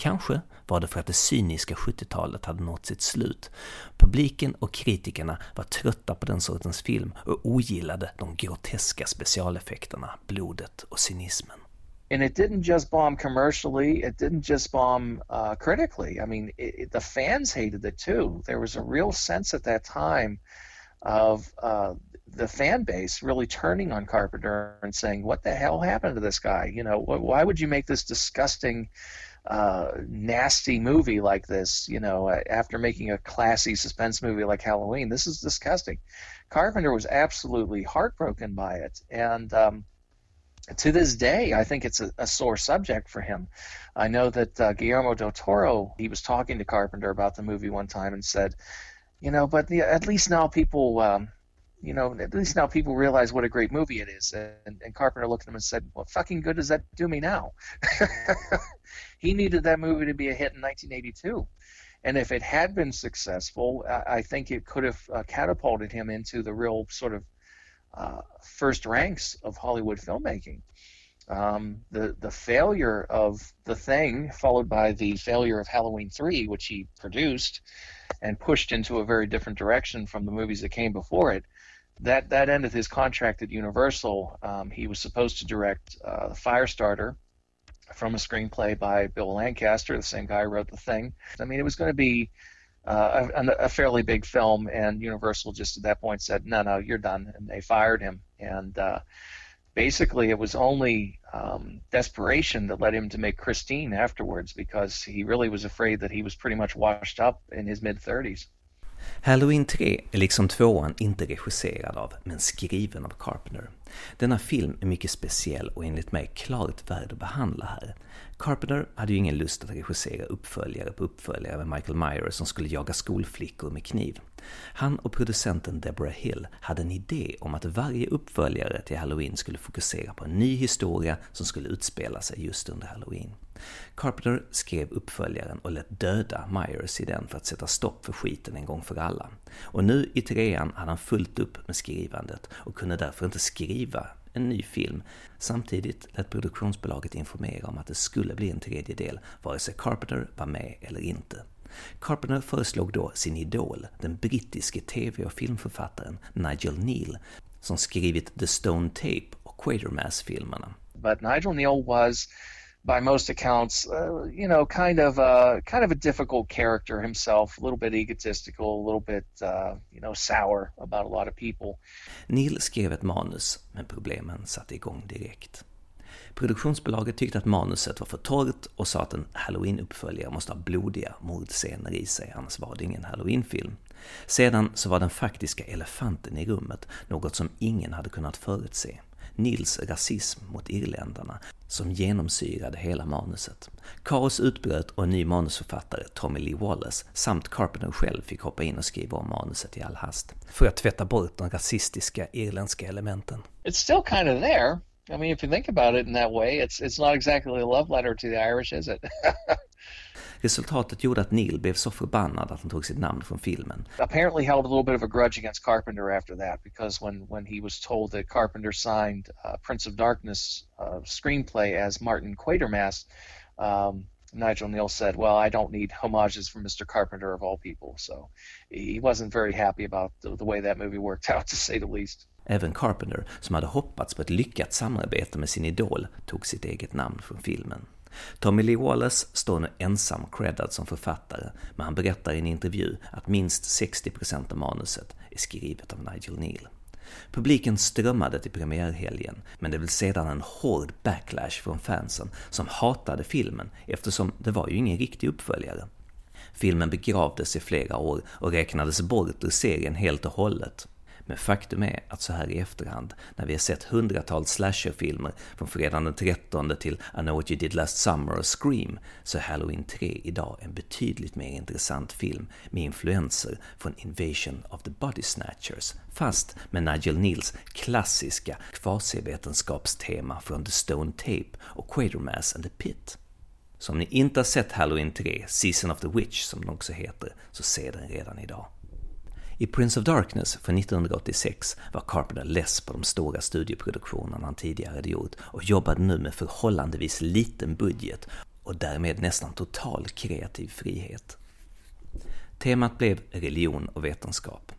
A: Kanske var det för att det cyniska 70-talet hade nått sitt slut. Publiken och kritikerna var trötta på den sortens film och ogillade de groteska specialeffekterna, blodet och cynismen.
C: And it didn't just bomb commercially, it didn't just bomb uh, critically. I mean, it, it, the fans hated it too. There was a real sense at that time of uh, the fan base really turning on Carpenter and saying, "What the hell happened to this guy? You know, why would you make this disgusting uh, nasty movie like this, you know, after making a classy suspense movie like Halloween. This is disgusting. Carpenter was absolutely heartbroken by it. And um, to this day, I think it's a, a, sore subject for him. I know that uh, Guillermo del Toro, he was talking to Carpenter about the movie one time and said, you know, but at least now people. Um, you know, at least now people realize what a great movie it is. And, and Carpenter looked at him and said, "What fucking good does that do me now?" he needed that movie to be a hit in 1982, and if it had been successful, I, I think it could have uh, catapulted him into the real sort of uh, first ranks of Hollywood filmmaking. Um, the the failure of the thing, followed by the failure of Halloween three, which he produced and pushed into a very different direction from the movies that came before it, that that ended his contract at Universal. Um, he was supposed to direct uh, Firestarter, from a screenplay by Bill Lancaster, the same guy who wrote The Thing. I mean, it was going to be uh, a, a, fairly big film, and Universal just at that point said, "No, no, you're done," and they fired him. And uh, basically, it was only um, desperation that led him to make Christine afterwards, because he really was afraid that he was pretty much washed up in his mid 30s.
A: Halloween 3 är liksom tvåan inte regisserad av, men skriven av Carpenter. Denna film är mycket speciell och enligt mig klart värd att behandla här. Carpenter hade ju ingen lust att regissera uppföljare på uppföljare med Michael Myers som skulle jaga skolflickor med kniv. Han och producenten Deborah Hill hade en idé om att varje uppföljare till Halloween skulle fokusera på en ny historia som skulle utspela sig just under Halloween. Carpenter skrev uppföljaren och lät döda Myers i den för att sätta stopp för skiten en gång för alla. Och nu i trean hade han fullt upp med skrivandet och kunde därför inte skriva en ny film. Samtidigt lät produktionsbolaget informera om att det skulle bli en tredje del, vare sig Carpenter var med eller inte. Carpenter föreslog då sin idol, den brittiske tv och filmförfattaren Nigel Neal, som skrivit The Stone Tape och Quatermass-filmerna.
C: But Nigel Neal was by most accounts, uh, you know, kind of a kind of a difficult character himself, a little bit egotistical, a little bit, uh, you know, sour about a lot of people.
A: Neil skrev ett manus, men problemen satte igång direkt. Produktionsbolaget tyckte att manuset var för torrt och sa att en halloween-uppföljare måste ha blodiga mordscener i sig, annars var det ingen halloween-film. Sedan så var den faktiska elefanten i rummet något som ingen hade kunnat förutse. Nils rasism mot irländarna som genomsyrade hela manuset. Kaos utbröt och en ny manusförfattare, Tommy Lee Wallace, samt Carpenter själv fick hoppa in och skriva om manuset i all hast. För att tvätta bort de rasistiska irländska elementen.
C: It's still kind of there. I mean, if you think about it in that way, it's, it's not exactly a love letter to the Irish, is it?
A: Resultatet gjorde att Kneale blev så förbannad att han tog sitt namn från filmen.
C: Apparently held a little bit of a grudge against Carpenter after that because when, when he was told that Carpenter signed uh, Prince of Darkness uh, screenplay as Martin Quatermass, um, Nigel Kneale said, "Well, I don't need homages from Mr. Carpenter of all people." So he wasn't very happy about the, the way that movie worked out, to say the least.
A: Även Carpenter, som hade hoppats på ett lyckat samarbete med sin idol, tog sitt eget namn från filmen. Tommy Lee Wallace står nu ensam creddad som författare, men han berättar i en intervju att minst 60% av manuset är skrivet av Nigel Neal. Publiken strömmade till premiärhelgen, men det blev sedan en hård backlash från fansen som hatade filmen eftersom det var ju ingen riktig uppföljare. Filmen begravdes i flera år och räknades bort ur serien helt och hållet. Men faktum är att så här i efterhand, när vi har sett hundratals slasherfilmer från fredagen den 13 till I know what you did last summer och Scream, så är Halloween 3 idag en betydligt mer intressant film med influenser från Invasion of the Body Snatchers, fast med Nigel Neals klassiska kvasivetenskapstema från The Stone Tape och Quatermass and the Pit. Så om ni inte har sett Halloween 3, Season of the Witch som den också heter, så se den redan idag. I Prince of Darkness från 1986 var Carpenter less på de stora studioproduktionerna han tidigare hade gjort och jobbade nu med förhållandevis liten budget och därmed nästan total kreativ frihet. Temat blev religion och vetenskap.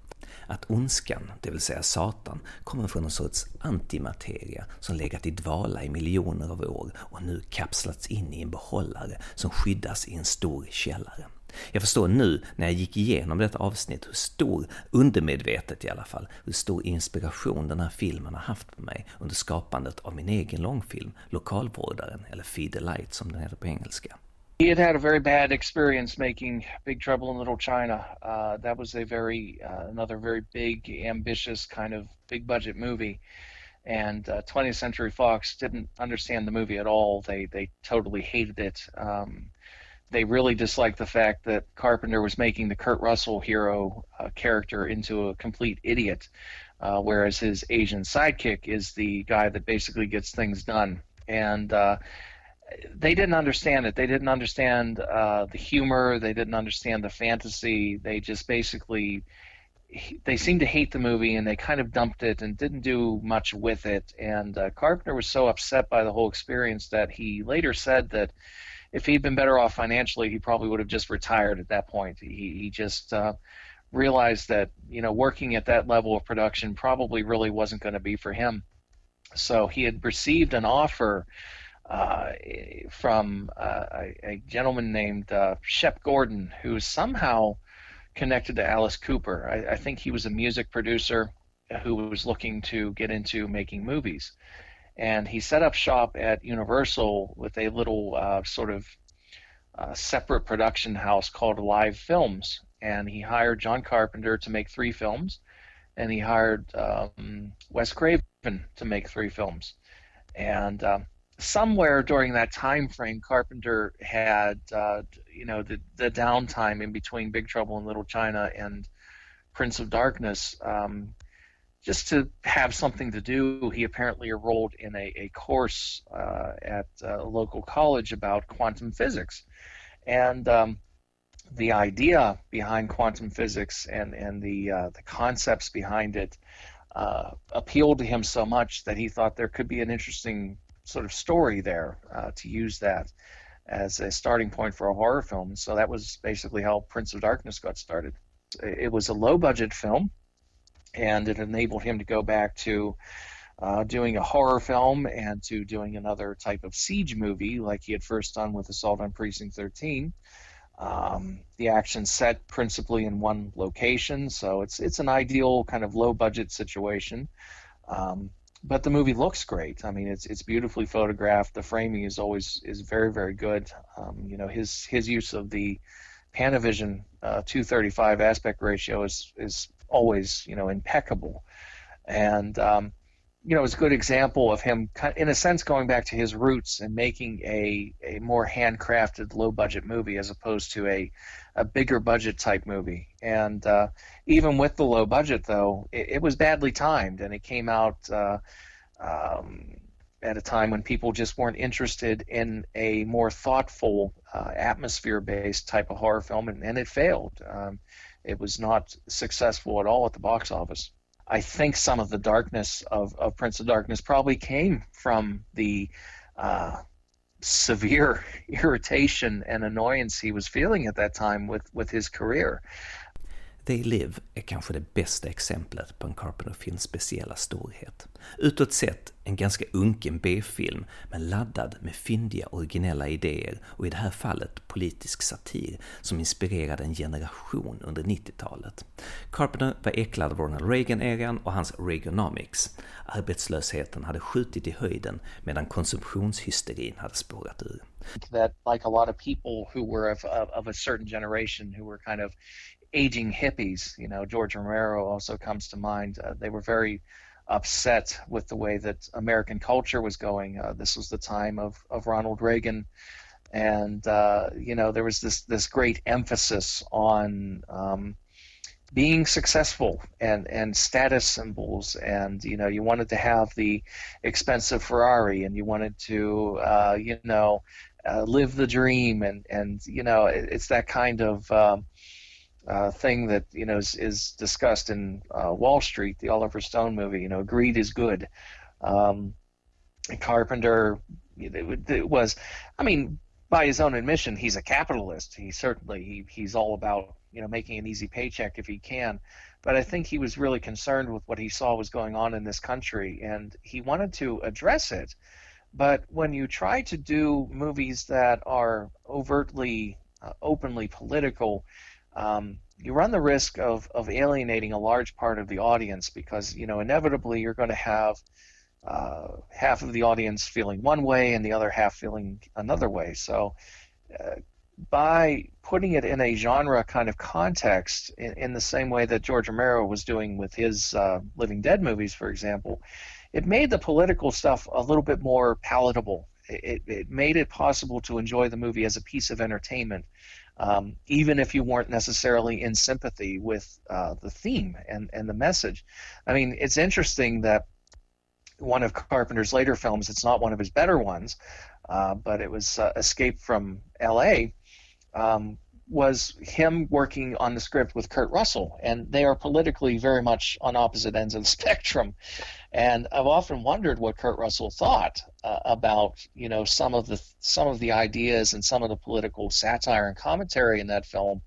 A: Att ondskan, det vill säga Satan, kommer från en sorts antimateria som legat i dvala i miljoner av år och nu kapslats in i en behållare som skyddas i en stor källare. Jag förstår nu när jag gick igenom detta avsnitt hur stor, undermedvetet i alla fall, hur stor inspiration den här filmen har haft på mig under skapandet av min egen långfilm, Lokalvårdaren, eller Feed the Light som den heter på engelska.
C: He had had a very bad experience making Big Trouble in Little China. Uh, that was a very, uh, another very big, ambitious kind of big budget movie. And uh, 20th Century Fox didn't understand the movie at all. They they totally hated it. Um, they really disliked the fact that Carpenter was making the Kurt Russell hero uh, character into a complete idiot, uh, whereas his Asian sidekick is the guy that basically gets things done. And uh, they didn't understand it. They didn't understand uh, the humor. They didn't understand the fantasy. They just basically they seemed to hate the movie and they kind of dumped it and didn't do much with it. And uh, Carpenter was so upset by the whole experience that he later said that if he'd been better off financially, he probably would have just retired at that point. He he just uh, realized that you know working at that level of production probably really wasn't going to be for him. So he had received an offer uh, from uh, a, a, gentleman named uh, Shep Gordon, who's somehow connected to Alice Cooper. I, I, think he was a music producer who was looking to get into making movies. And he set up shop at Universal with a little uh, sort of uh, separate production house called Live Films. And he hired John Carpenter to make three films, and he hired um, Wes Craven to make three films. And um, somewhere during that time frame, Carpenter had, uh, you know, the, the downtime in between Big Trouble in Little China and Prince of Darkness. Um, just to have something to do, he apparently enrolled in a, a course uh, at a local college about quantum physics. And um, the idea behind quantum physics and, and the, uh, the concepts behind it uh, appealed to him so much that he thought there could be an interesting sort of story there uh, to use that as a starting point for a horror film. So that was basically how Prince of Darkness got started. It was a low budget film, and it enabled him to go back to uh, doing a horror film and to doing another type of siege movie like he had first done with Assault on Precinct 13. Um, the action set principally in one location, so it's it's an ideal kind of low budget situation. Um, but the movie looks great. I mean, it's it's beautifully photographed. The framing is always is very very good. Um, you know, his his use of the Panavision uh, 235 aspect ratio is is always you know impeccable, and um, you know, it's a good example of him, in a sense, going back to his roots and making a, a more handcrafted, low budget movie as opposed to a, a bigger budget type movie. And uh, even with the low budget, though, it, it, was badly timed and it came out uh, um, at a time when people just weren't interested in a more thoughtful, uh, atmosphere based type of horror film, and, and it failed. Um, it was not successful at all at the box office. I think some of the darkness of, of Prince of Darkness probably came from the uh, severe irritation and annoyance he was feeling at that time with, with his career.
A: They Live är kanske det bästa exemplet på en Carpenter-films speciella storhet. Utåt sett en ganska unken B-film, men laddad med fyndiga originella idéer och i det här fallet politisk satir som inspirerade en generation under 90-talet. Carpenter var äcklad av Ronald Reagan-eran och hans Reaganomics. Arbetslösheten hade skjutit i höjden medan konsumtionshysterin hade spårat ur.
C: That like a lot of people who were of, of, of a certain generation who were kind of aging hippies. You know, George Romero also comes to mind. Uh, they were very upset with the way that American culture was going. Uh, this was the time of, of Ronald Reagan, and uh, you know there was this this great emphasis on um, being successful and and status symbols, and you know you wanted to have the expensive Ferrari, and you wanted to uh, you know uh, live the dream, and and you know it, it's that kind of um, uh, thing that you know is, is discussed in uh, Wall Street, the Oliver Stone movie. You know, greed is good. Um, Carpenter, it, it, was, I mean, by his own admission, he's a capitalist. He certainly he, he's all about you know making an easy paycheck if he can. But I think he was really concerned with what he saw was going on in this country, and he wanted to address it. But when you try to do movies that are overtly, uh, openly political, um, you run the risk of, of alienating a large part of the audience because you know inevitably you're going to have uh, half of the audience feeling one way and the other half feeling another way. So uh, by putting it in a genre kind of context, in, in, the same way that George Romero was doing with his uh, Living Dead movies, for example, it made the political stuff a little bit more palatable. It, it made it possible to enjoy the movie as a piece of entertainment um, even if you weren't necessarily in sympathy with uh, the theme and, and the message. I mean, it's interesting that one of Carpenter's later films, it's not one of his better ones, uh, but it was uh, Escape from L.A., um, was him working on the script with Kurt Russell, and they are politically very much on opposite ends of the spectrum. And I've often wondered what Kurt Russell thought uh, about, you know, some of the some of the ideas and some of the political satire and commentary in that film,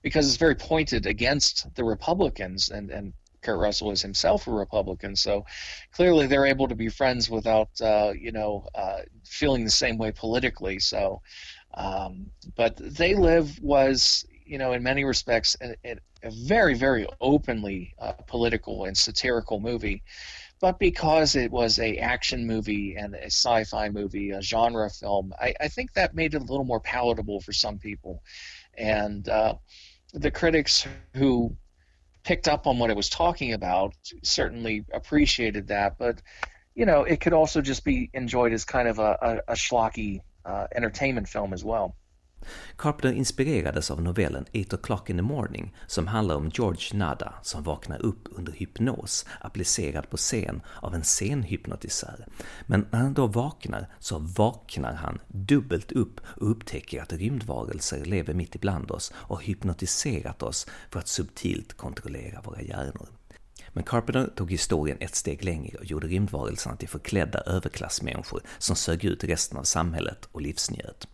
C: because it's very pointed against the Republicans and and Kurt Russell is himself a Republican, so clearly they're able to be friends without, uh, you know, uh, feeling the same way politically. So, um, but They Live was, you know, in many respects, a, a very, very openly uh, political and satirical movie. But because it was a action movie and a sci-fi movie, a genre film, I, I think that made it a little more palatable for some people. And uh, the critics who picked up on what it was talking about certainly appreciated that, but you know, it could also just be enjoyed as kind of a, a, a schlocky uh, entertainment film as well.
A: Carpenter inspirerades av novellen Eight o'clock in the morning som handlar om George Nada som vaknar upp under hypnos applicerad på scen av en scenhypnotisör. Men när han då vaknar så vaknar han dubbelt upp och upptäcker att rymdvarelser lever mitt ibland oss och hypnotiserat oss för att subtilt kontrollera våra hjärnor. Men Carpenter tog historien ett steg längre och gjorde rymdvarelserna till förklädda överklassmänniskor som sög ut resten av samhället och livsnjöt.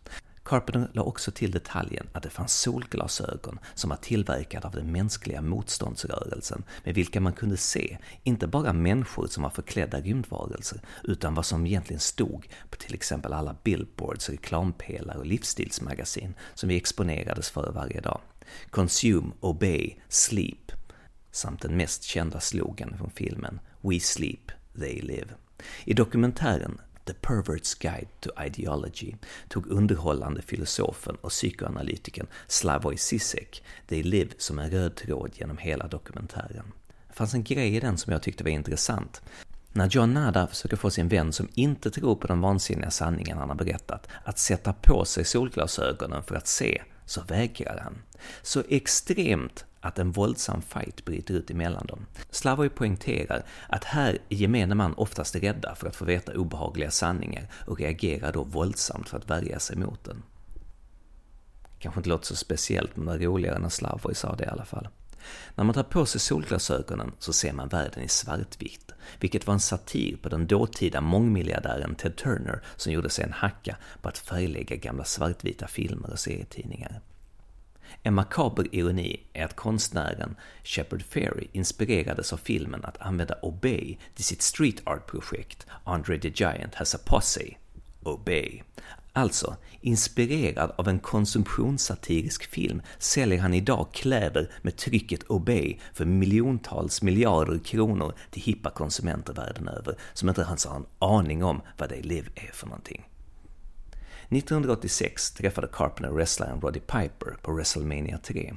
A: Carpenter la också till detaljen att det fanns solglasögon som var tillverkade av den mänskliga motståndsrörelsen med vilka man kunde se inte bara människor som var förklädda rymdvarelser utan vad som egentligen stod på till exempel alla billboards, reklampelare och livsstilsmagasin som vi exponerades för varje dag. Consume, Obey, Sleep samt den mest kända slogan från filmen We Sleep, They Live. I dokumentären The Pervert's Guide to Ideology tog underhållande filosofen och psykoanalytikern Slavoj Zizek They Live som en röd tråd genom hela dokumentären. Det fanns en grej i den som jag tyckte var intressant. När John Nada försöker få sin vän som inte tror på de vansinniga sanningarna han har berättat att sätta på sig solglasögonen för att se, så vägrar han. Så extremt att en våldsam fight bryter ut emellan dem. Slavoj poängterar att här är gemene man oftast rädda för att få veta obehagliga sanningar och reagerar då våldsamt för att värja sig mot den. Kanske inte låter så speciellt, men det var roligare när Slavoj sa det i alla fall. När man tar på sig solglasögonen så ser man världen i svartvitt, vilket var en satir på den dåtida mångmiljardären Ted Turner som gjorde sig en hacka på att färglägga gamla svartvita filmer och serietidningar. En makaber ironi är att konstnären Shepard Fairey inspirerades av filmen att använda Obey till sitt street art-projekt Andre the Giant has a posse, Obey. Alltså, inspirerad av en konsumtionssatirisk film säljer han idag kläder med trycket Obey för miljontals miljarder kronor till hippa konsumenter världen över som inte ens har en aning om vad det Live är för någonting. 1986 träffade Carpenter wrestlaren Roddy Piper på WrestleMania 3.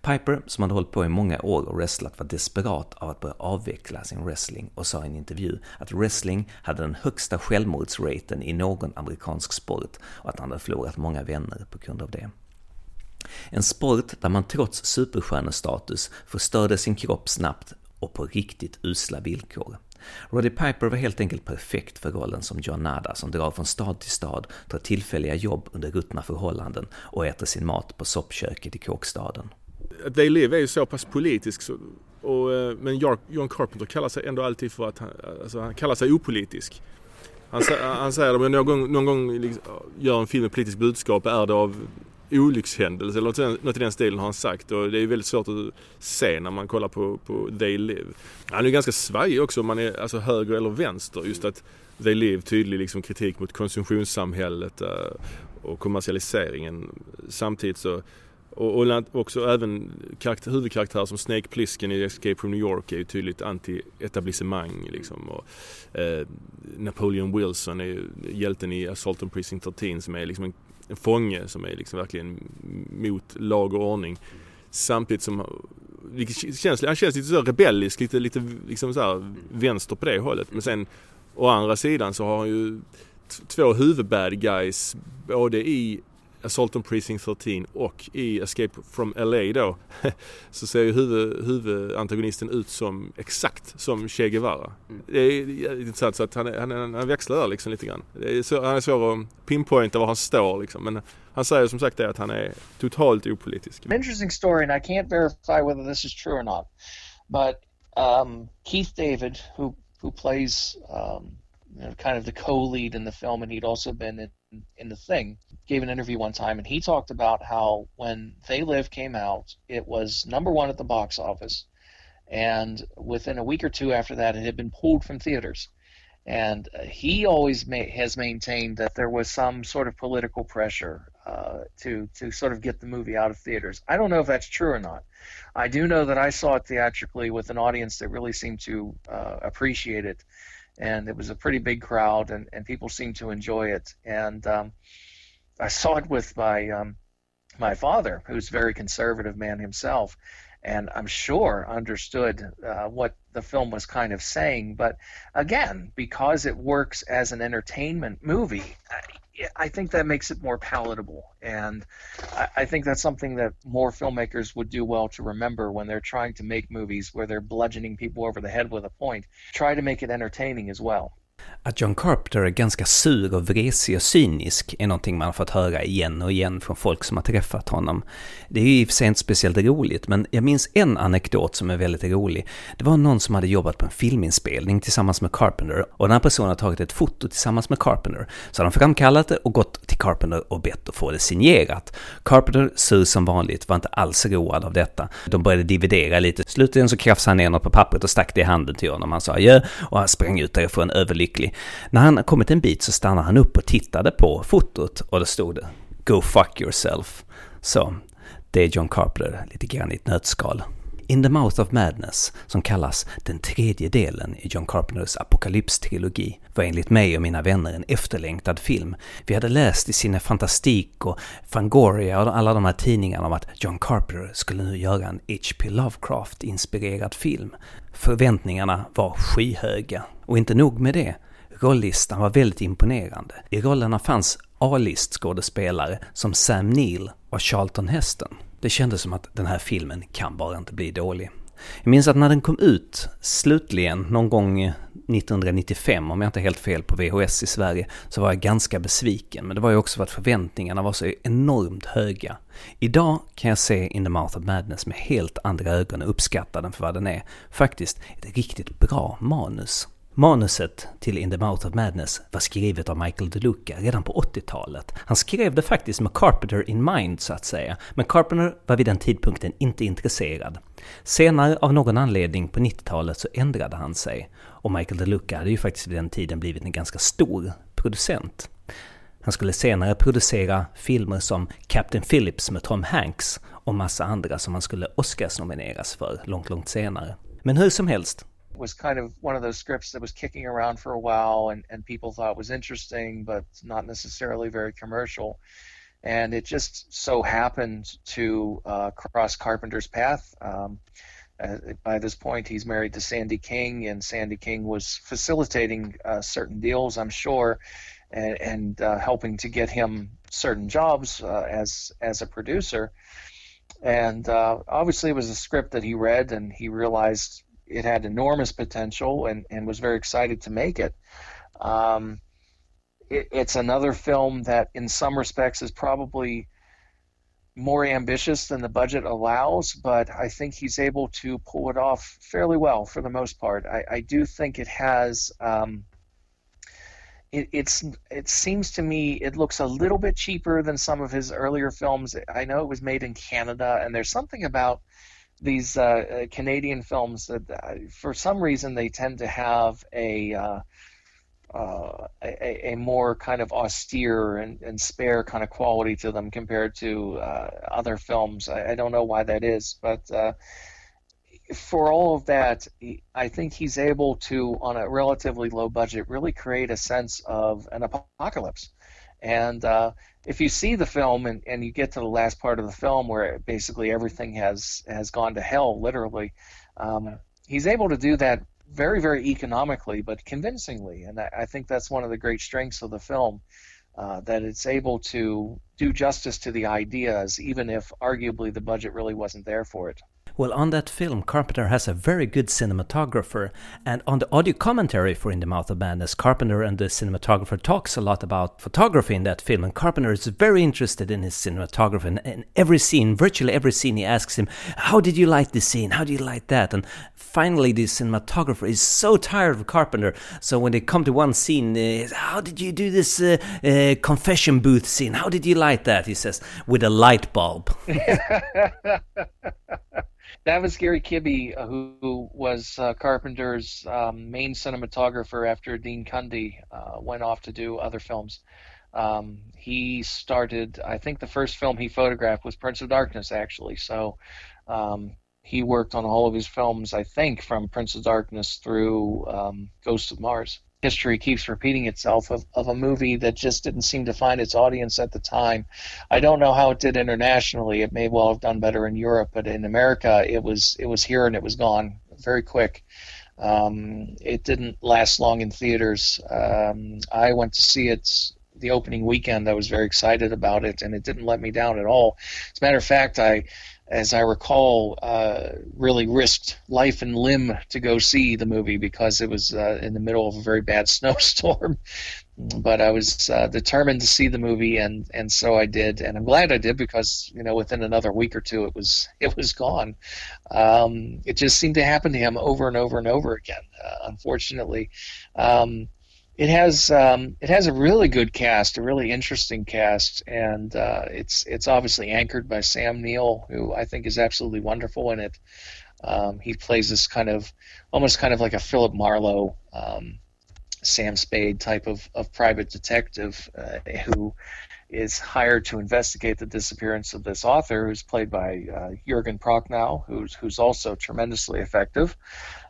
A: Piper, som hade hållit på i många år och wrestlat, var desperat av att börja avveckla sin wrestling och sa i en intervju att wrestling hade den högsta självmordsraten i någon amerikansk sport och att han hade förlorat många vänner på grund av det. En sport där man trots superstjärnestatus förstörde sin kropp snabbt och på riktigt usla villkor. Roddy Piper var helt enkelt perfekt för rollen som John Nada som drar från stad till stad, tar tillfälliga jobb under ruttna förhållanden och äter sin mat på soppköket i kåkstaden.
B: They Live är ju så pass politisk så, och, eh, men John Carpenter kallar sig ändå alltid för att han, alltså, han kallar sig opolitisk. Han, han säger att någon gång, någon gång liksom, gör en film med politiskt budskap är det av olyckshändelse eller något i den stilen har han sagt och det är väldigt svårt att se när man kollar på, på They Live. Han är ganska svajig också om man är alltså höger eller vänster. Just att They Live tydlig liksom kritik mot konsumtionssamhället eh, och kommersialiseringen. Samtidigt så och, och också även karaktär, huvudkaraktärer som Snake Plissken i Escape from New York är ju tydligt anti-etablissemang liksom. Och, eh, Napoleon Wilson är ju hjälten i Assault on Precinct 13 som är liksom en en fånge som är liksom verkligen mot lag och ordning. Samtidigt som känns, han känns lite så rebellisk, lite, lite liksom så här vänster på det hållet. Men sen å andra sidan så har han ju två huvudbad guys både i Assault on Precinct 13 och i Escape from LA då så ser ju huvud, huvudantagonisten ut som exakt som Che Guevara. Mm. Det är intressant så att han, han, han växlar där liksom lite grann. Är så, han är svår att pinpointa var han står liksom men han säger som sagt det att han är totalt opolitisk.
C: An interesting story and I can't verify whether this is true or not. But um, Keith David who who plays um, you know, kind of the co-lead in the film, and he'd also been in in the thing. Gave an interview one time, and he talked about how when They Live came out, it was number one at the box office, and within a week or two after that, it had been pulled from theaters. And uh, he always ma- has maintained that there was some sort of political pressure uh, to to sort of get the movie out of theaters. I don't know if that's true or not. I do know that I saw it theatrically with an audience that really seemed to uh, appreciate it, and it was a pretty big crowd, and, and people seemed to enjoy it. And um, I saw it with my um, my father, who's a very conservative man himself, and I'm sure understood uh, what the film was kind of saying. But again, because it works as an entertainment movie, I, I think that makes it more palatable. And I, I, think that's something that more filmmakers would do well to remember when they're trying to make movies where they're bludgeoning people over the head with a point. Try to make it entertaining as well.
A: Att John Carpenter är ganska sur och vresig och cynisk är någonting man har fått höra igen och igen från folk som har träffat honom. Det är ju i och för sig inte speciellt roligt, men jag minns en anekdot som är väldigt rolig. Det var någon som hade jobbat på en filminspelning tillsammans med Carpenter och den här personen har tagit ett foto tillsammans med Carpenter. Så har de framkallat det och gått till Carpenter och bett att få det signerat. Carpenter, sur som vanligt, var inte alls road av detta. De började dividera lite. Slutligen så krafsade han ner något på pappret och stack det i handen till honom. Han sa adjö och han sprang ut därifrån överlycklig. När han kommit en bit så stannade han upp och tittade på fotot och då stod det Go fuck yourself. Så, det är John Carpenter lite grann i ett nötskal. In the Mouth of Madness, som kallas den tredje delen i John Carpenters apokalypstrilogi, var enligt mig och mina vänner en efterlängtad film. Vi hade läst i sina Fantastik och Fangoria och alla de här tidningarna om att John Carpenter skulle nu göra en H.P. Lovecraft-inspirerad film. Förväntningarna var skyhöga. Och inte nog med det, Rollistan var väldigt imponerande. I rollerna fanns A-listskådespelare som Sam Neill och Charlton Heston. Det kändes som att den här filmen kan bara inte bli dålig. Jag minns att när den kom ut, slutligen, någon gång 1995, om jag inte helt fel, på VHS i Sverige, så var jag ganska besviken. Men det var ju också för att förväntningarna var så enormt höga. Idag kan jag se In the Mouth of Madness med helt andra ögon och uppskatta den för vad den är. Faktiskt ett riktigt bra manus. Manuset till In the Mouth of Madness var skrivet av Michael DeLuca redan på 80-talet. Han skrev det faktiskt med Carpenter in mind så att säga, men Carpenter var vid den tidpunkten inte intresserad. Senare av någon anledning på 90-talet så ändrade han sig och Michael DeLuca hade ju faktiskt vid den tiden blivit en ganska stor producent. Han skulle senare producera filmer som Captain Phillips med Tom Hanks och massa andra som han skulle Oscars-nomineras för långt, långt senare. Men hur som helst,
C: was kind of one of those scripts that was kicking around for a while and, and people thought was interesting but not necessarily very commercial. And it just so happened to uh, cross carpenter's path. Um, uh, by this point he's married to sandy king and sandy king was facilitating uh, certain deals i'm sure and, and uh, helping to get him certain jobs uh, as as a producer. And uh, obviously it was a script that he read and he realized it had enormous potential and, and was very excited to make it. Um, it. It's another film that, in some respects, is probably more ambitious than the budget allows, but I think he's able to pull it off fairly well for the most part. I, I do think it has. Um, it, it's it seems to me it looks a little bit cheaper than some of his earlier films. I know it was made in Canada, and there's something about these uh, uh, Canadian films that, uh, for some reason, they tend to have a uh, uh, a, a, more kind of austere and, and, spare kind of quality to them compared to uh, other films. I, I, don't know why that is, but for all of that, I think he's able to, on a relatively low budget, really create a sense of an apocalypse. And uh, if you see the film and, and you get to the last part of the film where basically everything has has gone to hell, literally, um, he's able to do that very very economically but convincingly, and I, I think that's one of the great strengths of the film. Uh, that it's able to do justice to the ideas, even if arguably the budget really wasn't there for it.
A: Well, on that film, Carpenter has a very good cinematographer, and on the audio commentary for In the Mouth of Madness, Carpenter and the cinematographer talks a lot about photography in that film, and Carpenter is very interested in his cinematography. And in every scene, virtually every scene, he asks him, "How did you light this scene? How do you light that?" And finally, the cinematographer is so tired of Carpenter, so when they come to one scene, "How did you do this uh, uh, confession booth scene? How did you light that?" He says, "With a light bulb."
C: that was Gary Kibbe, uh, who, was uh, Carpenter's um, main cinematographer after Dean Cundey uh, went off to do other films. Um, he started, I think, the first film he photographed was Prince of Darkness, actually. So um, he worked on all of his films, I think, from Prince of Darkness through um, Ghosts of Mars history keeps repeating itself of, of a movie that just didn't seem to find its audience at the time. I don't know how it did internationally. It may well have done better in Europe, but in America, it was it was here and it was gone very quick. Um, it didn't last long in theaters. Um, I went to see it the opening weekend. I was very excited about it, and it didn't let me down at all. As a matter of fact, I as I recall, uh, really risked life and limb to go see the movie because it was uh, in the middle of a very bad snowstorm. but I was uh, determined to see the movie, and, and so I did, and I'm glad I did because you know within another week or two it was it was gone. Um, it just seemed to happen to him over and over and over again. Uh, unfortunately. Um, it has um, it has a really good cast, a really interesting cast, and uh, it's it's obviously anchored by Sam Neill, who I think is absolutely wonderful in it. Um, he plays this kind of almost kind of like a Philip Marlowe, um, Sam Spade type of, of private detective uh, who is hired to investigate the disappearance of this author, who's played by uh, Jurgen Prochnow, who's who's also tremendously effective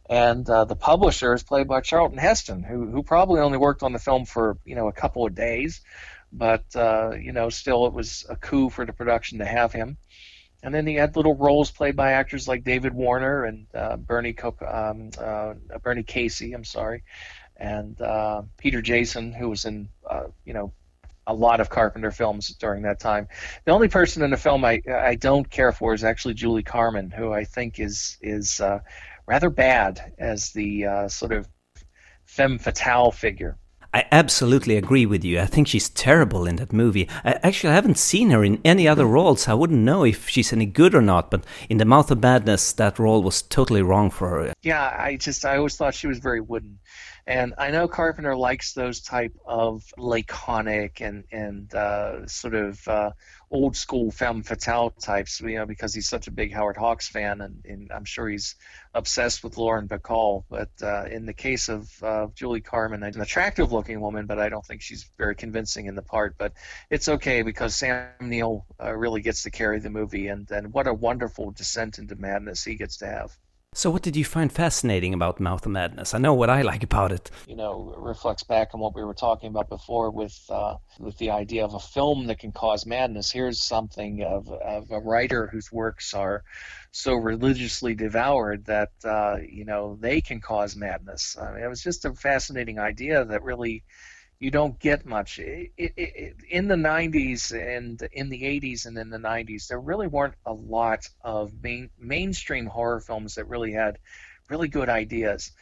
C: and uh, the publisher is played by Charlton Heston, who who probably only worked on the film for you know a couple of days, but uh, you know still it was a coup for the production to have him. And then he had little roles played by actors like David Warner and uh, Bernie um, uh, Bernie Casey, I'm sorry, and uh, Peter Jason, who was in uh, you know a lot of Carpenter films during that time. The only person in the film I I don't care for is actually Julie Carmen, who I think is is uh, rather bad as the uh, sort of femme fatale figure.
A: I absolutely agree with you. I think she's terrible in that movie. I, actually, I haven't seen her in any other roles. I wouldn't know if she's any good or not. But in The Mouth of Madness, that role was totally wrong for her.
C: Yeah, I just I always thought she was very wooden. And I know Carpenter likes those type of laconic and and uh, sort of uh, old school femme fatale types, you know, because he's such a big Howard Hawks fan, and, and I'm sure he's obsessed with Lauren Bacall. But uh, in the case of Julie Carmen, an attractive looking woman, but I don't think she's very convincing in the part. But it's okay because Sam Neill uh, really gets to carry the movie, and, and what a wonderful descent into madness he gets to have.
A: So, what did you find fascinating about Mouth of Madness? I know what I like about it.
C: You know, reflects back on what we were talking about before with uh, with the idea of a film that can cause madness. Here's something of, of a writer whose works are so religiously devoured that uh, you know they can cause madness. I mean, it was just a fascinating idea that really you don't get much. It, it, it, in the 90s and in the 80s and in the 90s, there really weren't a lot of main, mainstream horror films that really had really good ideas.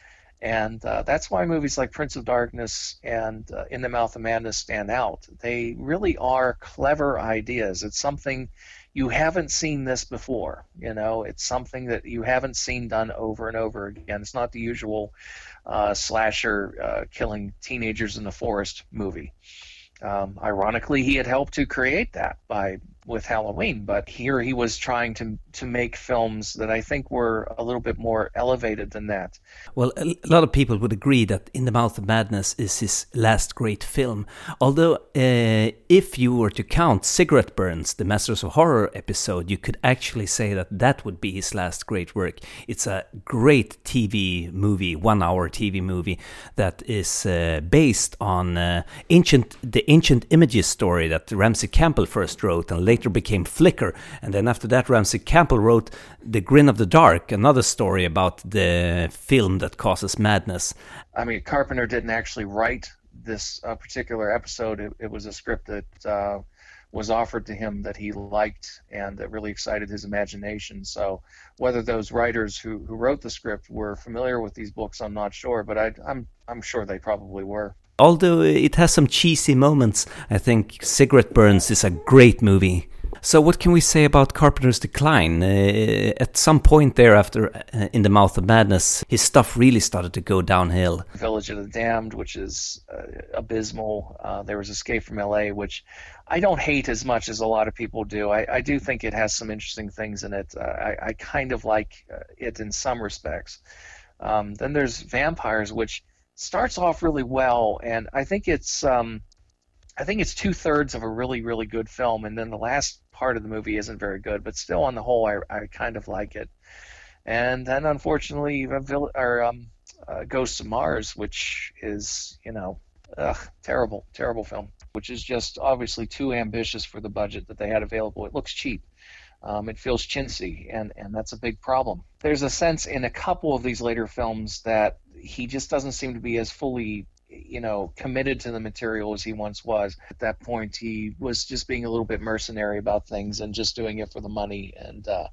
C: And uh, that's why movies like Prince of Darkness and uh, In the Mouth of Madness stand out. They really are clever ideas. It's something you haven't seen this before. You know, it's something that you haven't seen done over and over again. It's not the usual uh, slasher uh, killing teenagers in the forest movie. Um, ironically, he had helped to create that by with Halloween, but here he was trying to to make films that I think were a little bit more elevated than that.
A: Well, a lot of people would agree that In the Mouth of Madness is his last great film. Although, uh, if you were to count Cigarette Burns, the Masters of Horror episode, you could actually say that that would be his last great work. It's a great TV movie, one-hour TV movie that is uh, based on uh, ancient the ancient images story that Ramsey Campbell first wrote and later became Flicker. And then after that, Ramsey Campbell wrote The Grin of the Dark, another story about the film that causes madness.
C: I mean, Carpenter didn't actually write this uh, particular episode. It, it, was a script that uh, was offered to him that he liked and that really excited his imagination. So whether those writers who, who wrote the script were familiar with these books, I'm not sure, but I, I'm I'm sure they probably were
A: although it has some cheesy moments, I think Cigarette Burns is a great movie. So what can we say about Carpenter's decline? Uh, at some point there after uh, In the Mouth of Madness, his stuff really started to go downhill.
C: Village of the Damned, which is uh, abysmal. Uh, there was Escape from LA, which I don't hate as much as a lot of people do. I, I do think it has some interesting things in it. Uh, I, I, kind of like uh, it in some respects. Um, then there's Vampires, which starts off really well, and I think it's um, I think it's two thirds of a really really good film, and then the last part of the movie isn't very good, but still on the whole, I, I kind of like it. And then unfortunately, or um, uh, Ghosts of Mars, which is you know, ugh, terrible, terrible film, which is just obviously too ambitious for the budget that they had available. It looks cheap. Um, it feels chintzy, and, and that's a big problem. There's a sense in a couple of these later films that he just doesn't seem to be as fully you know, committed to the material as he once was. At that point, he was just being a little bit mercenary about things and just doing it for the money. And uh,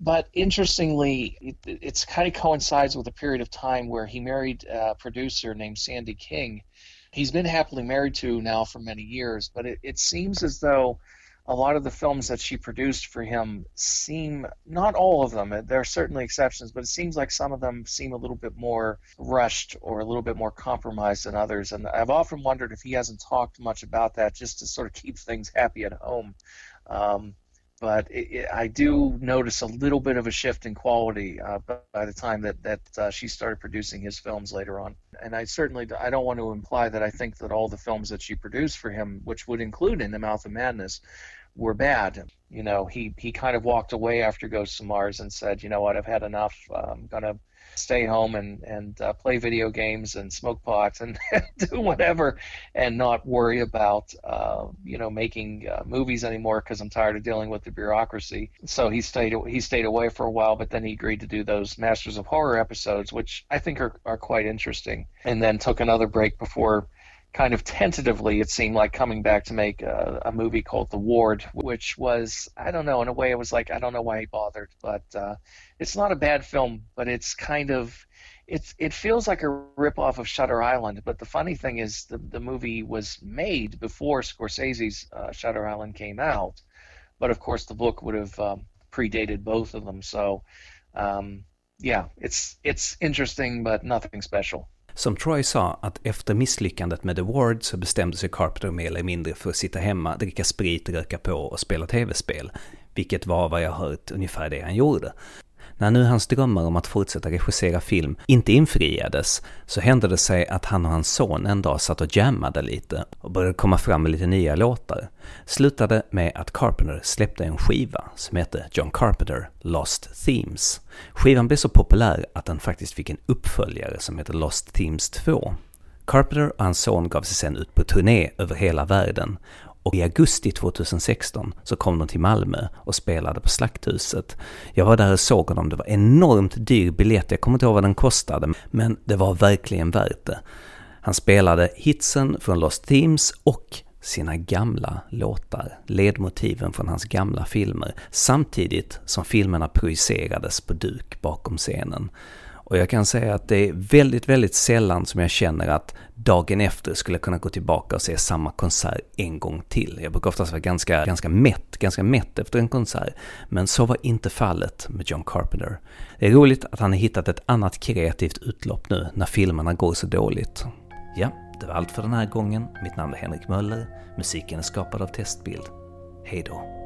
C: but interestingly, it, it's kind of coincides with a period of time where he married a producer named Sandy King. He's been happily married to now for many years, but it, it seems as though a lot of the films that she produced for him seem not all of them there are certainly exceptions but it seems like some of them seem a little bit more rushed or a little bit more compromised than others and i've often wondered if he hasn't talked much about that just to sort of keep things happy at home um, but it, it, I do notice a little bit of a shift in quality uh, by the time that that uh, she started producing his films later on. And I certainly I don't want to imply that I think that all the films that she produced for him, which would include In the Mouth of Madness, were bad. You know, he he kind of walked away after Ghosts of Mars and said, you know what, I've had enough. I'm gonna stay home and and uh, play video games and smoke pot and do whatever, and not worry about uh, you know making uh, movies anymore because I'm tired of dealing with the bureaucracy. So he stayed he stayed away for a while, but then he agreed to do those Masters of Horror episodes, which I think are are quite interesting, and then took another break before kind of tentatively, it seemed like coming back to make a, a, movie called The Ward, which was, I don't know, in a way, it was like, I don't know why he bothered, but uh, it's not a bad film, but it's kind of, it's, it feels like a ripoff of Shutter Island. But the funny thing is, the, the movie was made before Scorsese's uh, Shutter Island came out, but of course, the book would have um, predated both of them. So, um, yeah, it's it's interesting, but nothing special.
A: Som Troy sa, att efter misslyckandet med The Ward så bestämde sig Carpenter mer eller mindre för att sitta hemma, dricka sprit, röka på och spela tv-spel. Vilket var vad jag hört ungefär det han gjorde. När nu hans drömmar om att fortsätta regissera film inte infriades så hände det sig att han och hans son en dag satt och jammade lite och började komma fram med lite nya låtar. Slutade med att Carpenter släppte en skiva som hette John Carpenter Lost Themes. Skivan blev så populär att den faktiskt fick en uppföljare som heter Lost Themes 2. Carpenter och hans son gav sig sen ut på turné över hela världen och i augusti 2016 så kom de till Malmö och spelade på Slakthuset. Jag var där och såg honom, det var enormt dyr biljett, jag kommer inte ihåg vad den kostade, men det var verkligen värt det. Han spelade hitsen från Lost Teams och sina gamla låtar, ledmotiven från hans gamla filmer, samtidigt som filmerna projicerades på duk bakom scenen. Och jag kan säga att det är väldigt, väldigt sällan som jag känner att dagen efter skulle jag kunna gå tillbaka och se samma konsert en gång till. Jag brukar oftast vara ganska, ganska mätt, ganska mätt efter en konsert. Men så var inte fallet med John Carpenter. Det är roligt att han har hittat ett annat kreativt utlopp nu när filmerna går så dåligt. Ja, det var allt för den här gången. Mitt namn är Henrik Möller. Musiken är skapad av Testbild. Hej då.